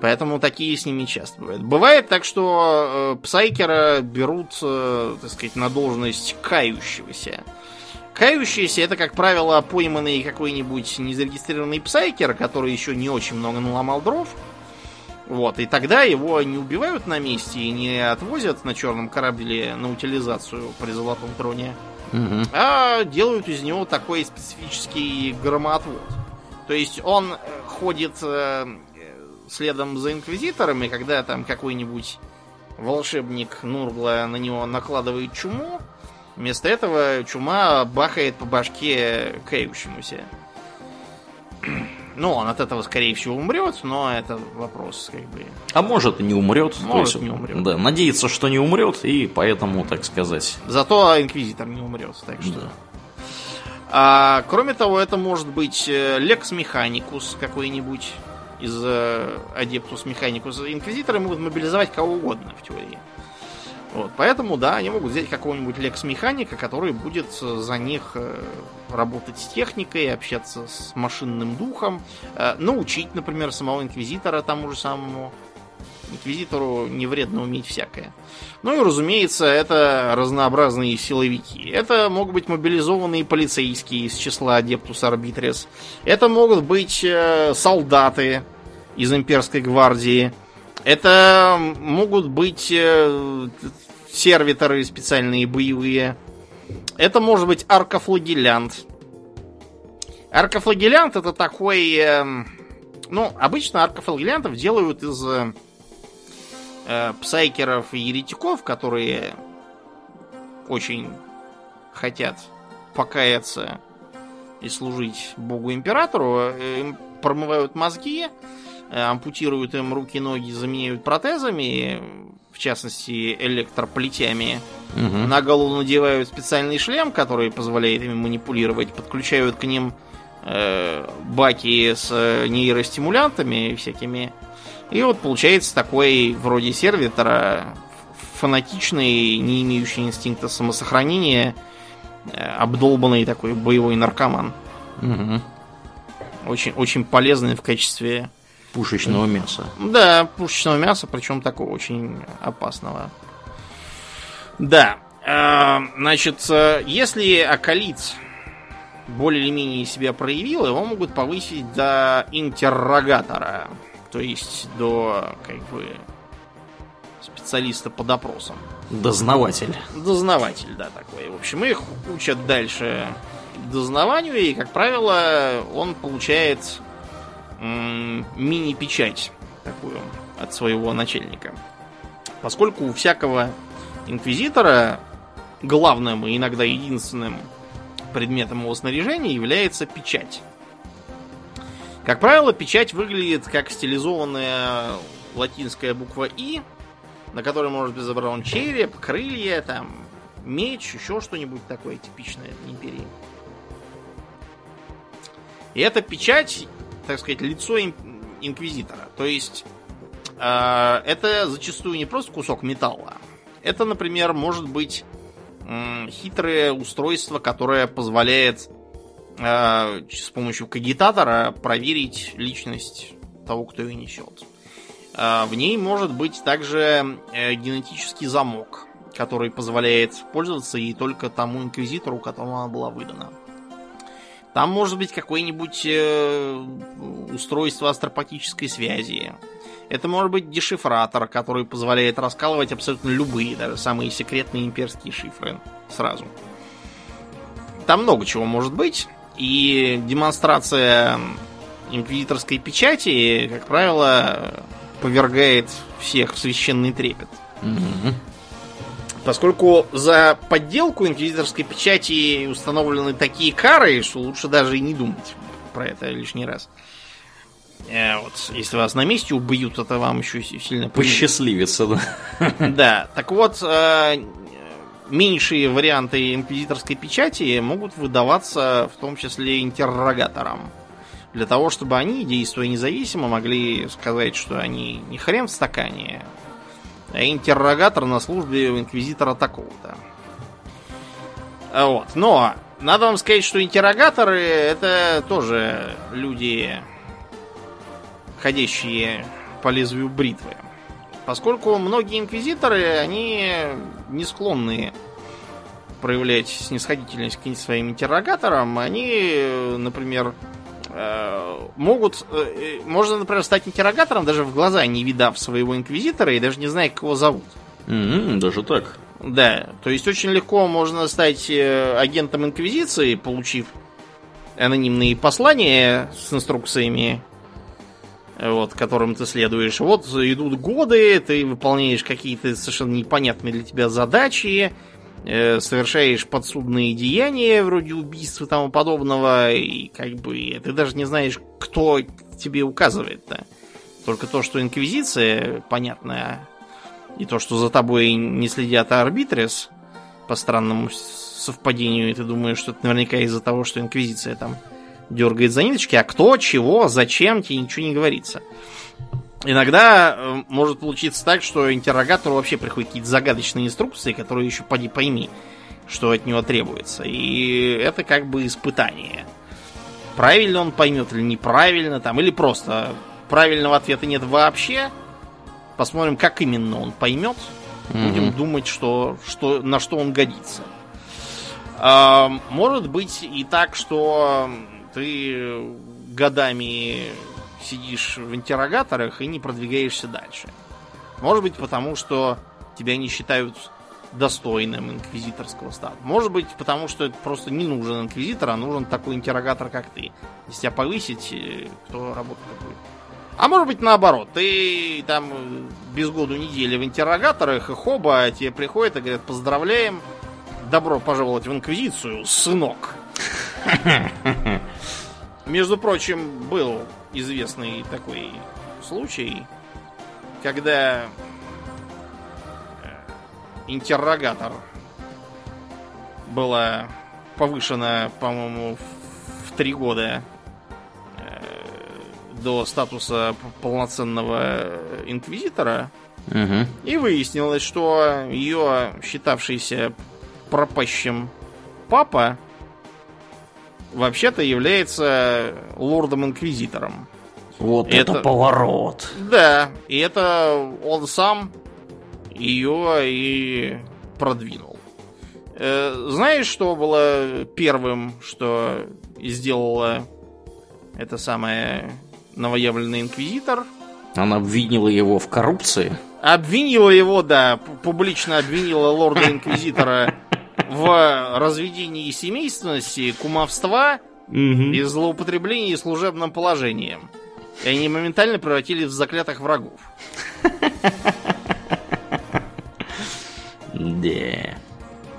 Поэтому такие с ними часто бывают. Бывает так, что э, псайкера берут, э, так сказать, на должность кающегося. Кающийся это, как правило, пойманный какой-нибудь незарегистрированный псайкер, который еще не очень много наломал дров. Вот, и тогда его не убивают на месте и не отвозят на черном корабле на утилизацию при золотом троне, угу. а делают из него такой специфический громоотвод. То есть он э, ходит э, следом за инквизиторами, когда там какой-нибудь волшебник Нургла на него накладывает чуму, вместо этого чума бахает по башке кающемуся. Ну, он от этого, скорее всего, умрет, но это вопрос, как бы. А может и не умрет. Может, есть, не умрет. Да, надеется, что не умрет, и поэтому, так сказать. Зато инквизитор не умрет, так что. Да. А, кроме того, это может быть Лекс Механикус какой-нибудь из Адептус Механикус. Инквизиторы могут мобилизовать кого угодно в теории. Вот, поэтому, да, они могут взять какого-нибудь лекс-механика, который будет э, за них э, работать с техникой, общаться с машинным духом, э, научить, например, самого инквизитора тому же самому. Инквизитору не вредно уметь всякое. Ну и, разумеется, это разнообразные силовики. Это могут быть мобилизованные полицейские из числа Адептус Арбитрес. Это могут быть солдаты из имперской гвардии. Это могут быть э, сервиторы специальные боевые. Это может быть аркофлагелянт. Аркофлагелянт это такой... Э, ну, обычно аркофлагелянтов делают из э, псайкеров и еретиков, которые очень хотят покаяться и служить Богу Императору. Им промывают мозги, Э, ампутируют им руки, ноги, заменяют протезами, в частности электроплетями. Угу. На голову надевают специальный шлем, который позволяет ими манипулировать, подключают к ним э, баки с э, нейростимулянтами всякими. И вот получается такой вроде сервитора фанатичный, не имеющий инстинкта самосохранения, э, обдолбанный такой боевой наркоман. Угу. Очень, очень полезный в качестве Пушечного мяса. Да, пушечного мяса, причем такого очень опасного. Да. Э, значит, э, если околит более или менее себя проявил, его могут повысить до интеррогатора. То есть до, как бы, специалиста по допросам. Дознаватель. Дознаватель, да, такой. В общем, их учат дальше дознаванию, и, как правило, он получает мини-печать такую от своего начальника. Поскольку у всякого инквизитора главным и иногда единственным предметом его снаряжения является печать. Как правило, печать выглядит как стилизованная латинская буква И, на которой может быть изображен череп, крылья, там, меч, еще что-нибудь такое типичное для империи. И эта печать так сказать, лицо инквизитора. То есть э, это зачастую не просто кусок металла. Это, например, может быть э, хитрое устройство, которое позволяет э, с помощью кагитатора проверить личность того, кто ее несет. Э, в ней может быть также э, генетический замок, который позволяет пользоваться и только тому инквизитору, которому она была выдана. Там может быть какое-нибудь э, устройство астропатической связи. Это может быть дешифратор, который позволяет раскалывать абсолютно любые, даже самые секретные имперские шифры сразу. Там много чего может быть. И демонстрация инквизиторской печати, как правило, повергает всех в священный трепет. Mm-hmm. Поскольку за подделку инквизиторской печати установлены такие кары, что лучше даже и не думать про это лишний раз. Э, вот, если вас на месте убьют, это вам еще сильно посчастливится, да. Да, так вот, э, меньшие варианты инквизиторской печати могут выдаваться в том числе интеррогаторам. Для того, чтобы они, действуя независимо, могли сказать, что они не хрен в стакане, интеррогатор на службе инквизитора такого-то. Вот. Но надо вам сказать, что интеррогаторы это тоже люди, ходящие по лезвию бритвы. Поскольку многие инквизиторы, они не склонны проявлять снисходительность к своим интеррогаторам, они, например, Э, могут... Э, можно, например, стать интеррогатором, даже в глаза не видав своего инквизитора и даже не зная, как его зовут. Mm-hmm, даже так. Да, то есть очень легко можно стать э, агентом инквизиции, получив анонимные послания с инструкциями, вот, которым ты следуешь. Вот идут годы, ты выполняешь какие-то совершенно непонятные для тебя задачи, Э, совершаешь подсудные деяния, вроде убийств и тому подобного, и как бы ты даже не знаешь, кто тебе указывает-то. Только то, что инквизиция, понятно, и то, что за тобой не следят арбитрес, по странному совпадению, и ты думаешь, что это наверняка из-за того, что инквизиция там дергает за ниточки, а кто, чего, зачем, тебе ничего не говорится. Иногда э, может получиться так, что интеррогатору вообще приходят какие-то загадочные инструкции, которые еще поди пойми, что от него требуется. И это как бы испытание. Правильно он поймет или неправильно, там, или просто правильного ответа нет вообще. Посмотрим, как именно он поймет. Будем mm-hmm. думать, что, что, на что он годится. А, может быть и так, что ты годами сидишь в интеррогаторах и не продвигаешься дальше. Может быть, потому что тебя не считают достойным инквизиторского статуса. Может быть, потому что это просто не нужен инквизитор, а нужен такой интеррогатор, как ты. Если тебя повысить, э, кто работать будет. А может быть, наоборот, ты там без году недели в интеррогаторах, и хоба, тебе приходят и говорят, поздравляем, добро пожаловать в инквизицию, сынок. Между прочим, был известный такой случай, когда интеррогатор была повышена, по-моему, в три года э, до статуса полноценного инквизитора. Угу. И выяснилось, что ее считавшийся пропащим папа вообще-то является лордом-инквизитором. Вот это, это поворот. Да, и это он сам ее и продвинул. Э, знаешь, что было первым, что сделала эта самая новоявленный инквизитор? Она обвинила его в коррупции? Обвинила его, да, публично обвинила лорда-инквизитора в разведении семейственности, кумовства и злоупотреблении служебным положением. И они моментально превратились в заклятых врагов. Да.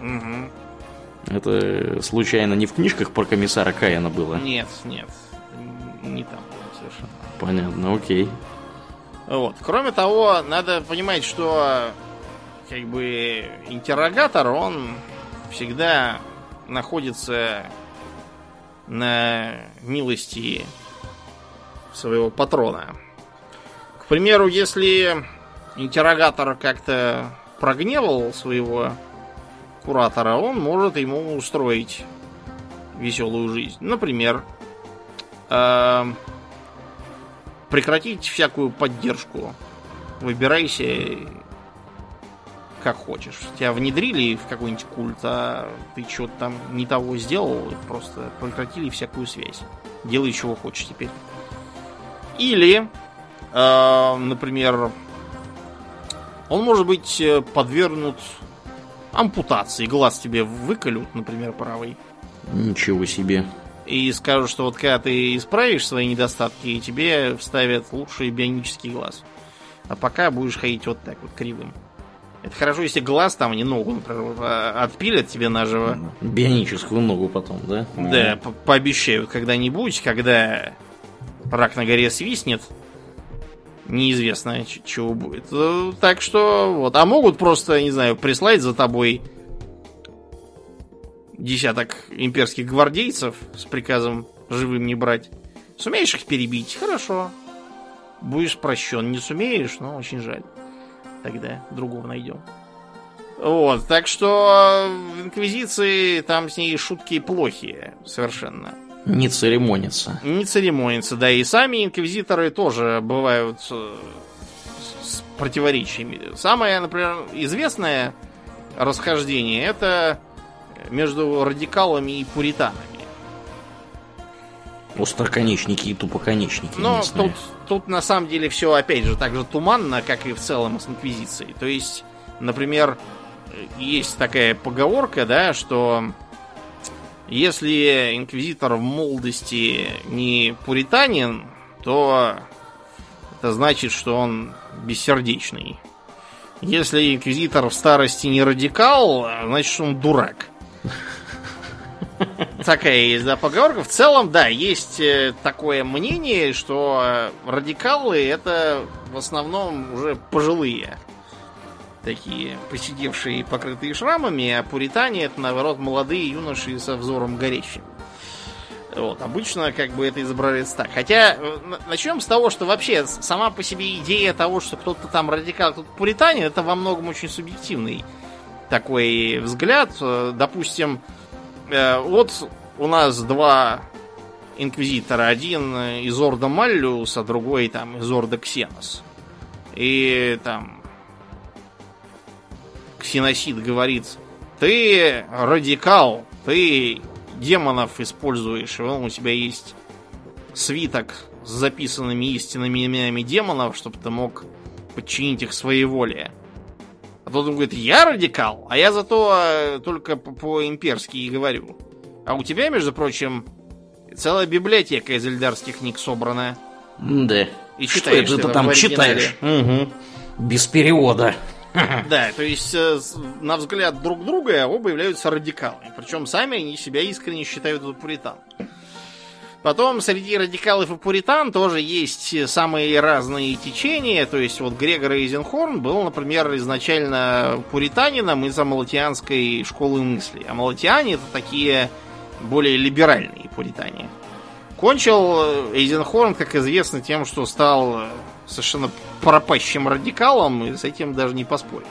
Угу. Это случайно не в книжках про комиссара Каяна было? Нет, нет. Не там было совершенно. Понятно, окей. Вот. Кроме того, надо понимать, что как бы интеррогатор, он всегда находится на милости своего патрона. К примеру, если интеррогатор как-то прогневал своего куратора, он может ему устроить веселую жизнь. Например, э, прекратить всякую поддержку. Выбирайся как хочешь. Тебя внедрили в какой-нибудь культ, а ты что-то там не того сделал, просто прекратили всякую связь. Делай, чего хочешь теперь. Или, э, например, он может быть э, подвергнут ампутации. Глаз тебе выколют, например, правый. Ничего себе. И скажут, что вот когда ты исправишь свои недостатки, тебе вставят лучший бионический глаз. А пока будешь ходить вот так вот кривым. Это хорошо, если глаз там, не ногу, например, а, отпилят тебе наживо. Бионическую ногу потом, да? Да, по пообещают когда-нибудь, когда рак на горе свистнет, неизвестно, чего будет. Э, так что вот. А могут просто, не знаю, прислать за тобой десяток имперских гвардейцев с приказом живым не брать. Сумеешь их перебить? Хорошо. Будешь прощен. Не сумеешь? Ну, очень жаль. Тогда другого найдем. Вот, так что в Инквизиции там с ней шутки плохие совершенно. Не церемонится. Не церемонится, да. И сами инквизиторы тоже бывают э, с противоречиями. Самое, например, известное расхождение это между радикалами и пуританами. Остроконечники и тупоконечники. Но тут, тут на самом деле все опять же так же туманно, как и в целом с инквизицией. То есть, например, есть такая поговорка, да, что если инквизитор в молодости не пуританин, то это значит, что он бессердечный. Если инквизитор в старости не радикал, значит, он дурак. Такая есть, да, поговорка. В целом, да, есть э, такое мнение, что радикалы это в основном уже пожилые такие посидевшие и покрытые шрамами, а пуритане это, наоборот, молодые юноши со взором горящим. Вот, обычно как бы это изображается так. Хотя, э, начнем с того, что вообще сама по себе идея того, что кто-то там радикал, кто-то пуританин, это во многом очень субъективный такой взгляд. Э, допустим, э, вот у нас два инквизитора. Один из Орда Маллиус, а другой там из Орда Ксенос. И там Ксеносид говорит, ты радикал, ты демонов используешь, и у тебя есть свиток с записанными истинными именами демонов, чтобы ты мог подчинить их своей воле. А тот он говорит, я радикал, а я зато э, только по-имперски и говорю. А у тебя, между прочим, целая библиотека из эльдарских книг собрана. Да. И Что это ты там читаешь? Угу. Без перевода. Да, то есть, э, на взгляд друг друга оба являются радикалами. Причем сами они себя искренне считают пуритан. Потом среди радикалов и пуритан тоже есть самые разные течения. То есть вот Грегор Эйзенхорн был, например, изначально пуританином из амалатианской школы мысли. Амалатиане это такие более либеральные пуритане. Кончил Эйзенхорн, как известно, тем, что стал совершенно пропащим радикалом, и с этим даже не поспоришь.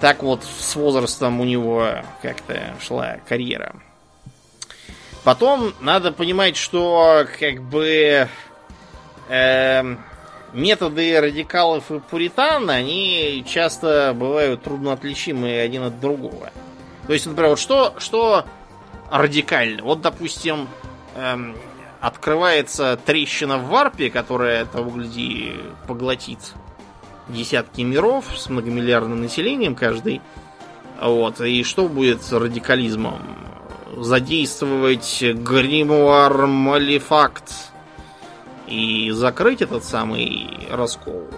Так вот, с возрастом у него как-то шла карьера. Потом надо понимать, что как бы э, методы радикалов и пуритан, они часто бывают трудно отличимы один от другого. То есть, например, вот что, что радикально? Вот, допустим, эм, открывается трещина в варпе, которая, того гляди, поглотит десятки миров с многомиллиардным населением каждый. Вот. И что будет с радикализмом? Задействовать гримуар Малифакт и закрыть этот самый раскол.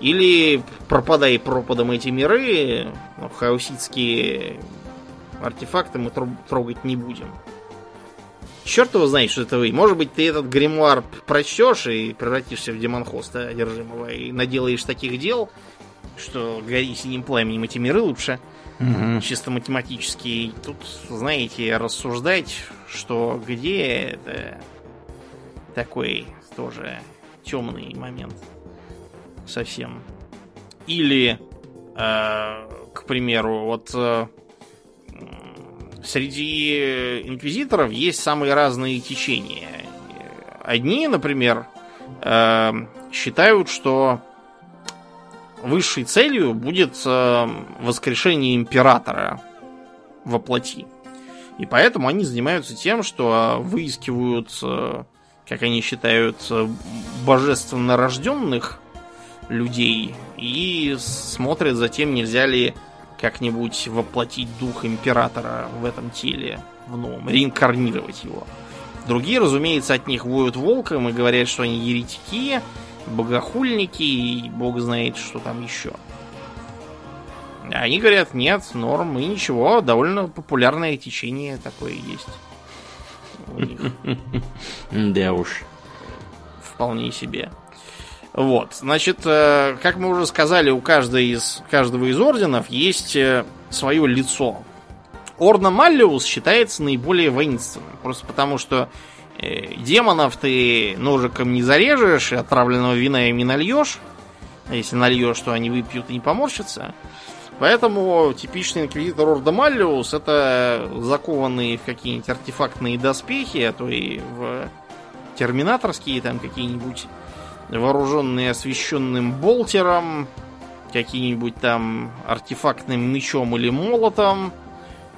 Или пропадай пропадом эти миры, ну, хаоситские артефакты мы трогать не будем. Черт его знает, что это вы. Может быть, ты этот гримуар прочтешь и превратишься в демонхоста одержимого и наделаешь таких дел, что гори синим пламенем эти миры лучше. Угу. Чисто математически. Тут, знаете, рассуждать, что где это такой тоже темный момент. Совсем. Или, э, к примеру, вот э, среди инквизиторов есть самые разные течения. Одни, например, э, считают, что высшей целью будет э, воскрешение императора во плоти. И поэтому они занимаются тем, что выискивают, э, как они считают, божественно рожденных людей и смотрят за тем, нельзя ли как-нибудь воплотить дух императора в этом теле в новом, реинкарнировать его. Другие, разумеется, от них воют волком и говорят, что они еретики, богохульники и бог знает, что там еще. Они говорят, нет, норм, и ничего, довольно популярное течение такое есть. У них. Да уж. Вполне себе. Вот, значит, э, как мы уже сказали, у каждого из, каждого из орденов есть э, свое лицо. Орна Маллиус считается наиболее воинственным, просто потому что демонов ты ножиком не зарежешь, и отравленного вина им не нальешь. А если нальешь, то они выпьют и не поморщатся. Поэтому типичный инквизитор Орда Маллиус это закованные в какие-нибудь артефактные доспехи, а то и в терминаторские там какие-нибудь вооруженные освещенным болтером, какие-нибудь там артефактным мечом или молотом, Э,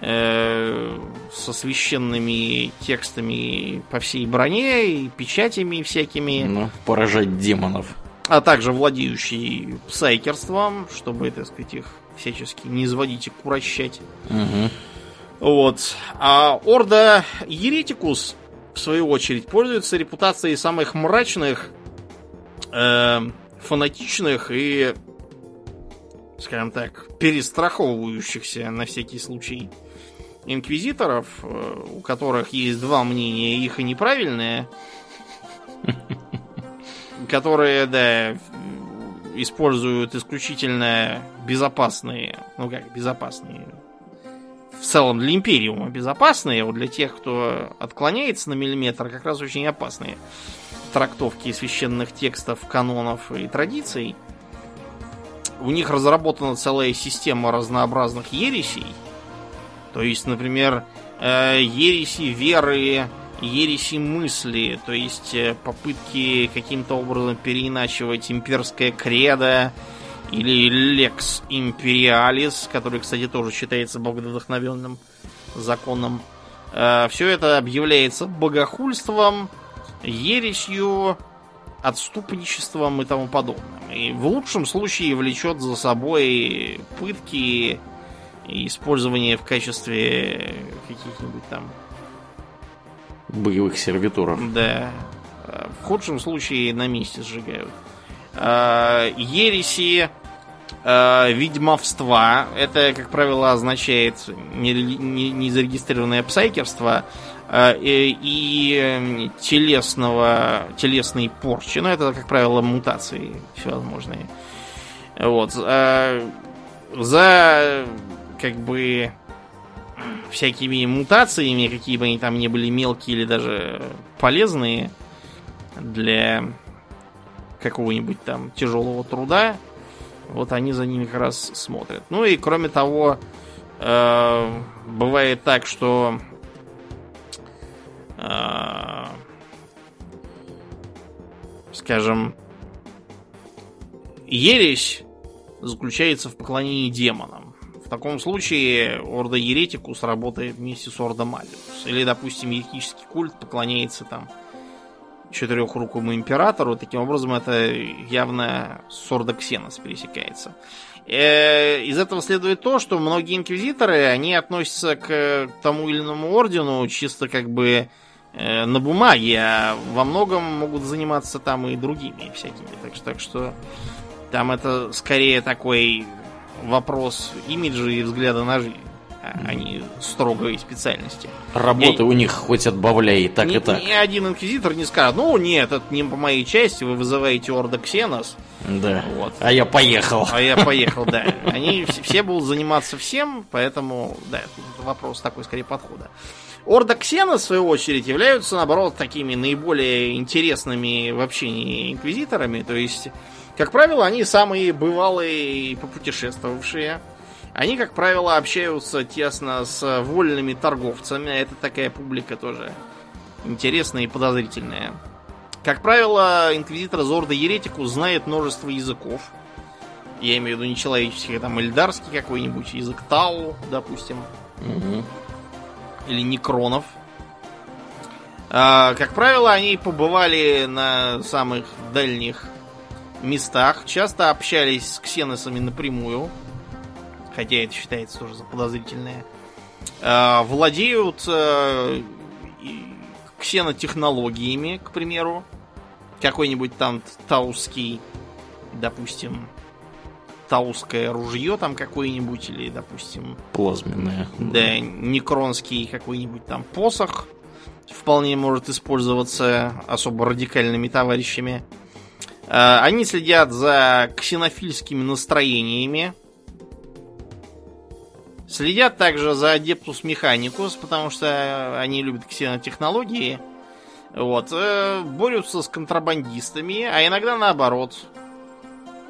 со священными текстами по всей броне и печатями всякими. Ну, поражать демонов. А также владеющий псайкерством, чтобы, так сказать, их всячески не изводить и курощать. Угу. Вот. А Орда Еретикус, в свою очередь, пользуется репутацией самых мрачных, э, фанатичных и, скажем так, перестраховывающихся на всякий случай инквизиторов, э, у которых есть два мнения, их и неправильные, которые, да, используют исключительно безопасные, ну как, безопасные, в целом для Империума безопасные, вот для тех, кто отклоняется на миллиметр, как раз очень опасные трактовки священных текстов, канонов и традиций. У них разработана целая система разнообразных ересей, то есть, например, э, ереси веры, ереси мысли, то есть э, попытки каким-то образом переиначивать имперское кредо или лекс империалис, который, кстати, тоже считается богодохновенным законом. Э, Все это объявляется богохульством, ересью, отступничеством и тому подобным. И в лучшем случае влечет за собой пытки и использование в качестве каких-нибудь там боевых сервиторов. Да. В худшем случае на месте сжигают. А, ереси а, ведьмовства. Это, как правило, означает не, не, не зарегистрированное псайкерство, и, и телесного, телесной порчи. Но это, как правило, мутации всевозможные. Вот. За как бы всякими мутациями, какие бы они там ни были мелкие или даже полезные для какого-нибудь там тяжелого труда, вот они за ними как раз смотрят. Ну и кроме того, э, бывает так, что э, скажем, ересь заключается в поклонении демонам. Таком случае Орда Еретикус работает вместе с Орда Малиус. Или, допустим, еретический культ поклоняется там четырехрукому императору. Таким образом, это явно с Орда Ксенос пересекается. Э, из этого следует то, что многие инквизиторы, они относятся к тому или иному ордену чисто как бы э, на бумаге, а во многом могут заниматься там и другими всякими. Так так что там это скорее такой вопрос имиджа и взгляда на жизнь а не строгой специальности. Работы Я... у них хоть отбавляй, так ни, и так. Ни один инквизитор не скажет, ну нет, это не по моей части, вы вызываете Орда Ксенос. Да. Вот. А я поехал. А я поехал, да. Они все будут заниматься всем, поэтому, да, вопрос такой скорее подхода. Орда Ксена, в свою очередь, являются, наоборот, такими наиболее интересными в общении инквизиторами. То есть как правило, они самые бывалые и попутешествовавшие. Они, как правило, общаются тесно с вольными торговцами. Это такая публика тоже интересная и подозрительная. Как правило, инквизитор Зорда Еретику знает множество языков. Я имею в виду нечеловеческих, там, эльдарский какой-нибудь, язык Тау, допустим. Угу. Или некронов. А, как правило, они побывали на самых дальних местах, часто общались с ксеносами напрямую, хотя это считается тоже за подозрительное, э, владеют э, ксенотехнологиями, к примеру, какой-нибудь там таусский, допустим, тауское ружье там какое-нибудь, или, допустим... Плазменное. Да, некронский какой-нибудь там посох вполне может использоваться особо радикальными товарищами. Э, они следят за ксенофильскими настроениями. Следят также за Adeptus Mechanicus, потому что они любят ксенотехнологии. Вот. Э, борются с контрабандистами, а иногда наоборот.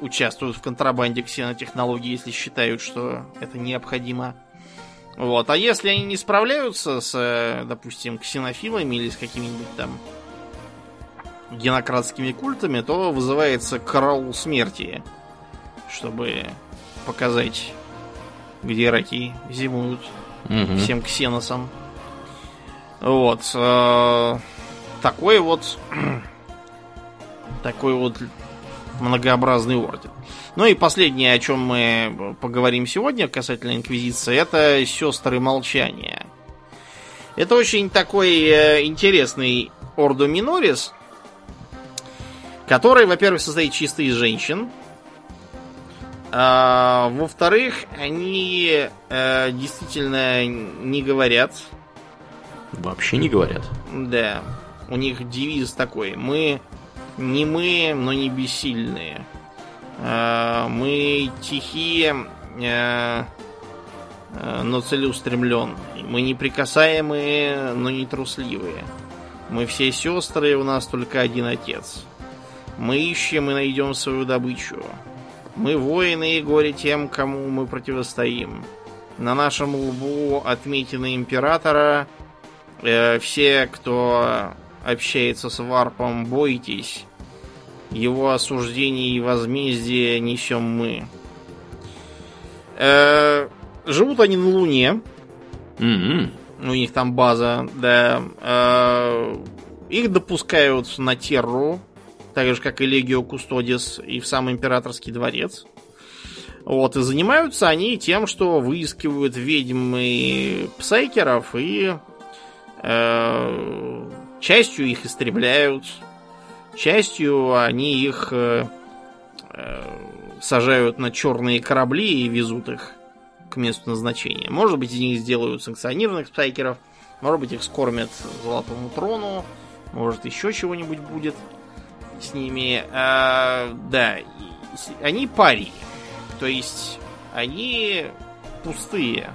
Участвуют в контрабанде ксенотехнологий, если считают, что это необходимо. Вот. А если они не справляются с, э, допустим, ксенофилами или с какими-нибудь там генократскими культами, то вызывается караул смерти, чтобы показать, где раки зимуют угу. всем ксеносам. Вот. Э, такой вот такой вот многообразный орден. Ну и последнее, о чем мы поговорим сегодня касательно Инквизиции, это сестры молчания. Это очень такой э, интересный Ордо Минорис, который, во-первых, состоит чисто из женщин. А, во-вторых, они а, действительно не говорят. Вообще не говорят. Да. У них девиз такой. Мы не мы, но не бессильные. А, мы тихие, а, но целеустремленные. Мы неприкасаемые, но не трусливые. Мы все сестры, у нас только один отец. Мы ищем и найдем свою добычу. Мы воины и горе тем, кому мы противостоим. На нашем лбу отметины императора. Э, все, кто общается с варпом, бойтесь. Его осуждение и возмездие несем мы. Э, живут они на Луне. Mm-hmm. У них там база, да. Э, их допускают на Терру так же, как и Легио Кустодис, и в сам императорский дворец. Вот, и занимаются они тем, что выискивают ведьм и псайкеров, и э, частью их истребляют, частью они их э, э, сажают на черные корабли и везут их к месту назначения. Может быть, из них сделают санкционированных псайкеров, Может быть, их скормят Золотому Трону, может, еще чего-нибудь будет с ними. А, да, они пари. То есть, они пустые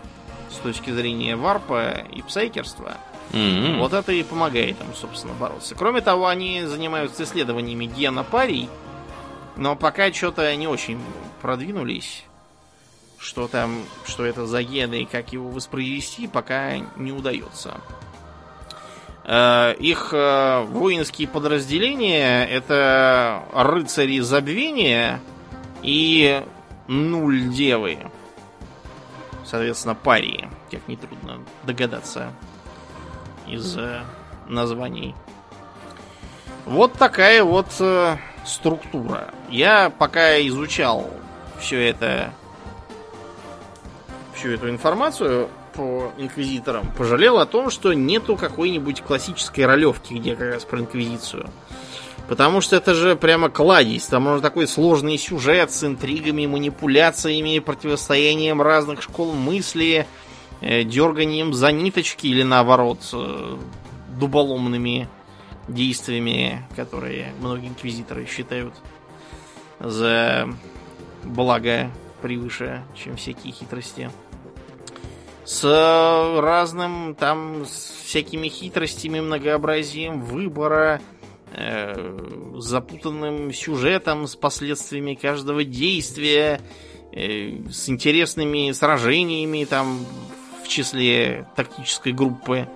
с точки зрения варпа и псайкерства. Mm-hmm. Вот это и помогает им, собственно, бороться. Кроме того, они занимаются исследованиями гена парий, но пока что-то не очень продвинулись. Что там, что это за гены и как его воспроизвести, пока не удается. Э, их э, воинские подразделения это рыцари забвения и нуль девы. Соответственно, парии, как нетрудно догадаться из э, названий. Вот такая вот структура. Я пока изучал все это, всю эту информацию по инквизиторам, пожалел о том, что нету какой-нибудь классической ролевки, где как раз про инквизицию. Потому что это же прямо кладезь. Там можно такой сложный сюжет с интригами, манипуляциями, противостоянием разных школ мысли, э, дерганием за ниточки или наоборот э, дуболомными действиями, которые многие инквизиторы считают за благо превыше, чем всякие хитрости. С разным там, с всякими хитростями, многообразием выбора, э, запутанным сюжетом, с последствиями каждого действия, э, с интересными сражениями там в числе тактической группы.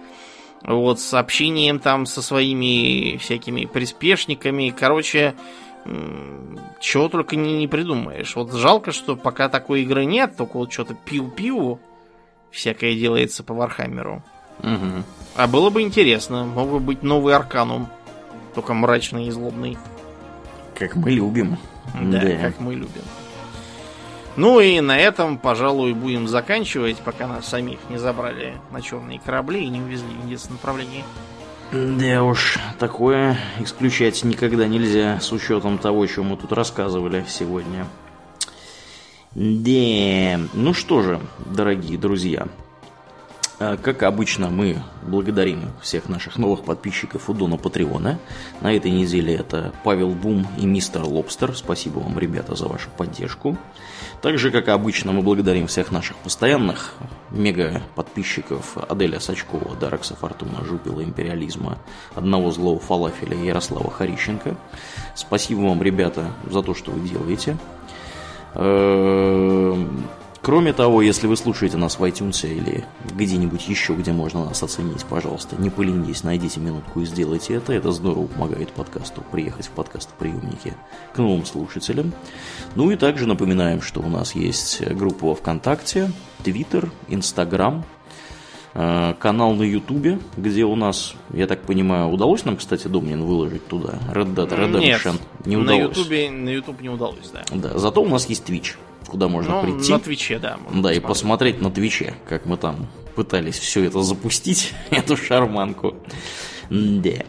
Вот, с общением там со своими всякими приспешниками. Короче, чего только не, не придумаешь. Вот жалко, что пока такой игры нет, только вот что-то пиу-пиу всякое делается по Вархаммеру. Угу. А было бы интересно, мог бы быть новый Арканум, только мрачный и злобный. Как мы любим. Да, да. как мы любим. Ну и на этом, пожалуй, будем заканчивать, пока нас самих не забрали на черные корабли и не увезли в единственном направлении. Да уж, такое исключать никогда нельзя с учетом того, что мы тут рассказывали сегодня. Да, ну что же, дорогие друзья, а, как обычно, мы благодарим всех наших новых подписчиков у Дона Патреона. На этой неделе это Павел Бум и Мистер Лобстер. Спасибо вам, ребята, за вашу поддержку. Также, как обычно, мы благодарим всех наших постоянных мега-подписчиков Аделя Сачкова, Даракса Фортуна, Жупила Империализма, Одного Злого Фалафеля Ярослава Харищенко. Спасибо вам, ребята, за то, что вы делаете. Эм, Кроме того, если вы слушаете нас в iTunes или где-нибудь еще, где можно нас оценить, пожалуйста, не поленитесь, найдите минутку и сделайте это. Это здорово помогает подкасту приехать в подкастоприемники к новым слушателям. Ну и также напоминаем, что у нас есть группа ВКонтакте, Твиттер, Инстаграм, э, канал на Ютубе, где у нас, я так понимаю, удалось нам, кстати, Домнин выложить туда Red Dead Redemption? Нет, не удалось. На Ютубе, на Ютуб не удалось, да. Да, зато у нас есть Twitch куда можно ну, прийти. На Твиче, да. Да, посмотреть. и посмотреть на Твиче, как мы там пытались все это запустить, эту шарманку. Да.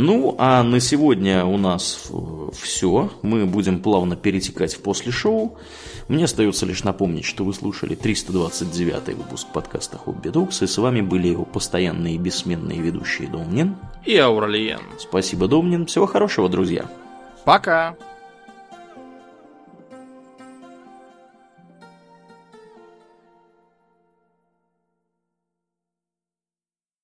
Ну, а на сегодня у нас все. Мы будем плавно перетекать в после шоу. Мне остается лишь напомнить, что вы слушали 329 выпуск подкаста Хобби Докс, и с вами были его постоянные и бессменные ведущие Домнин и Ауралиен. Спасибо, Домнин. Всего хорошего, друзья. Пока.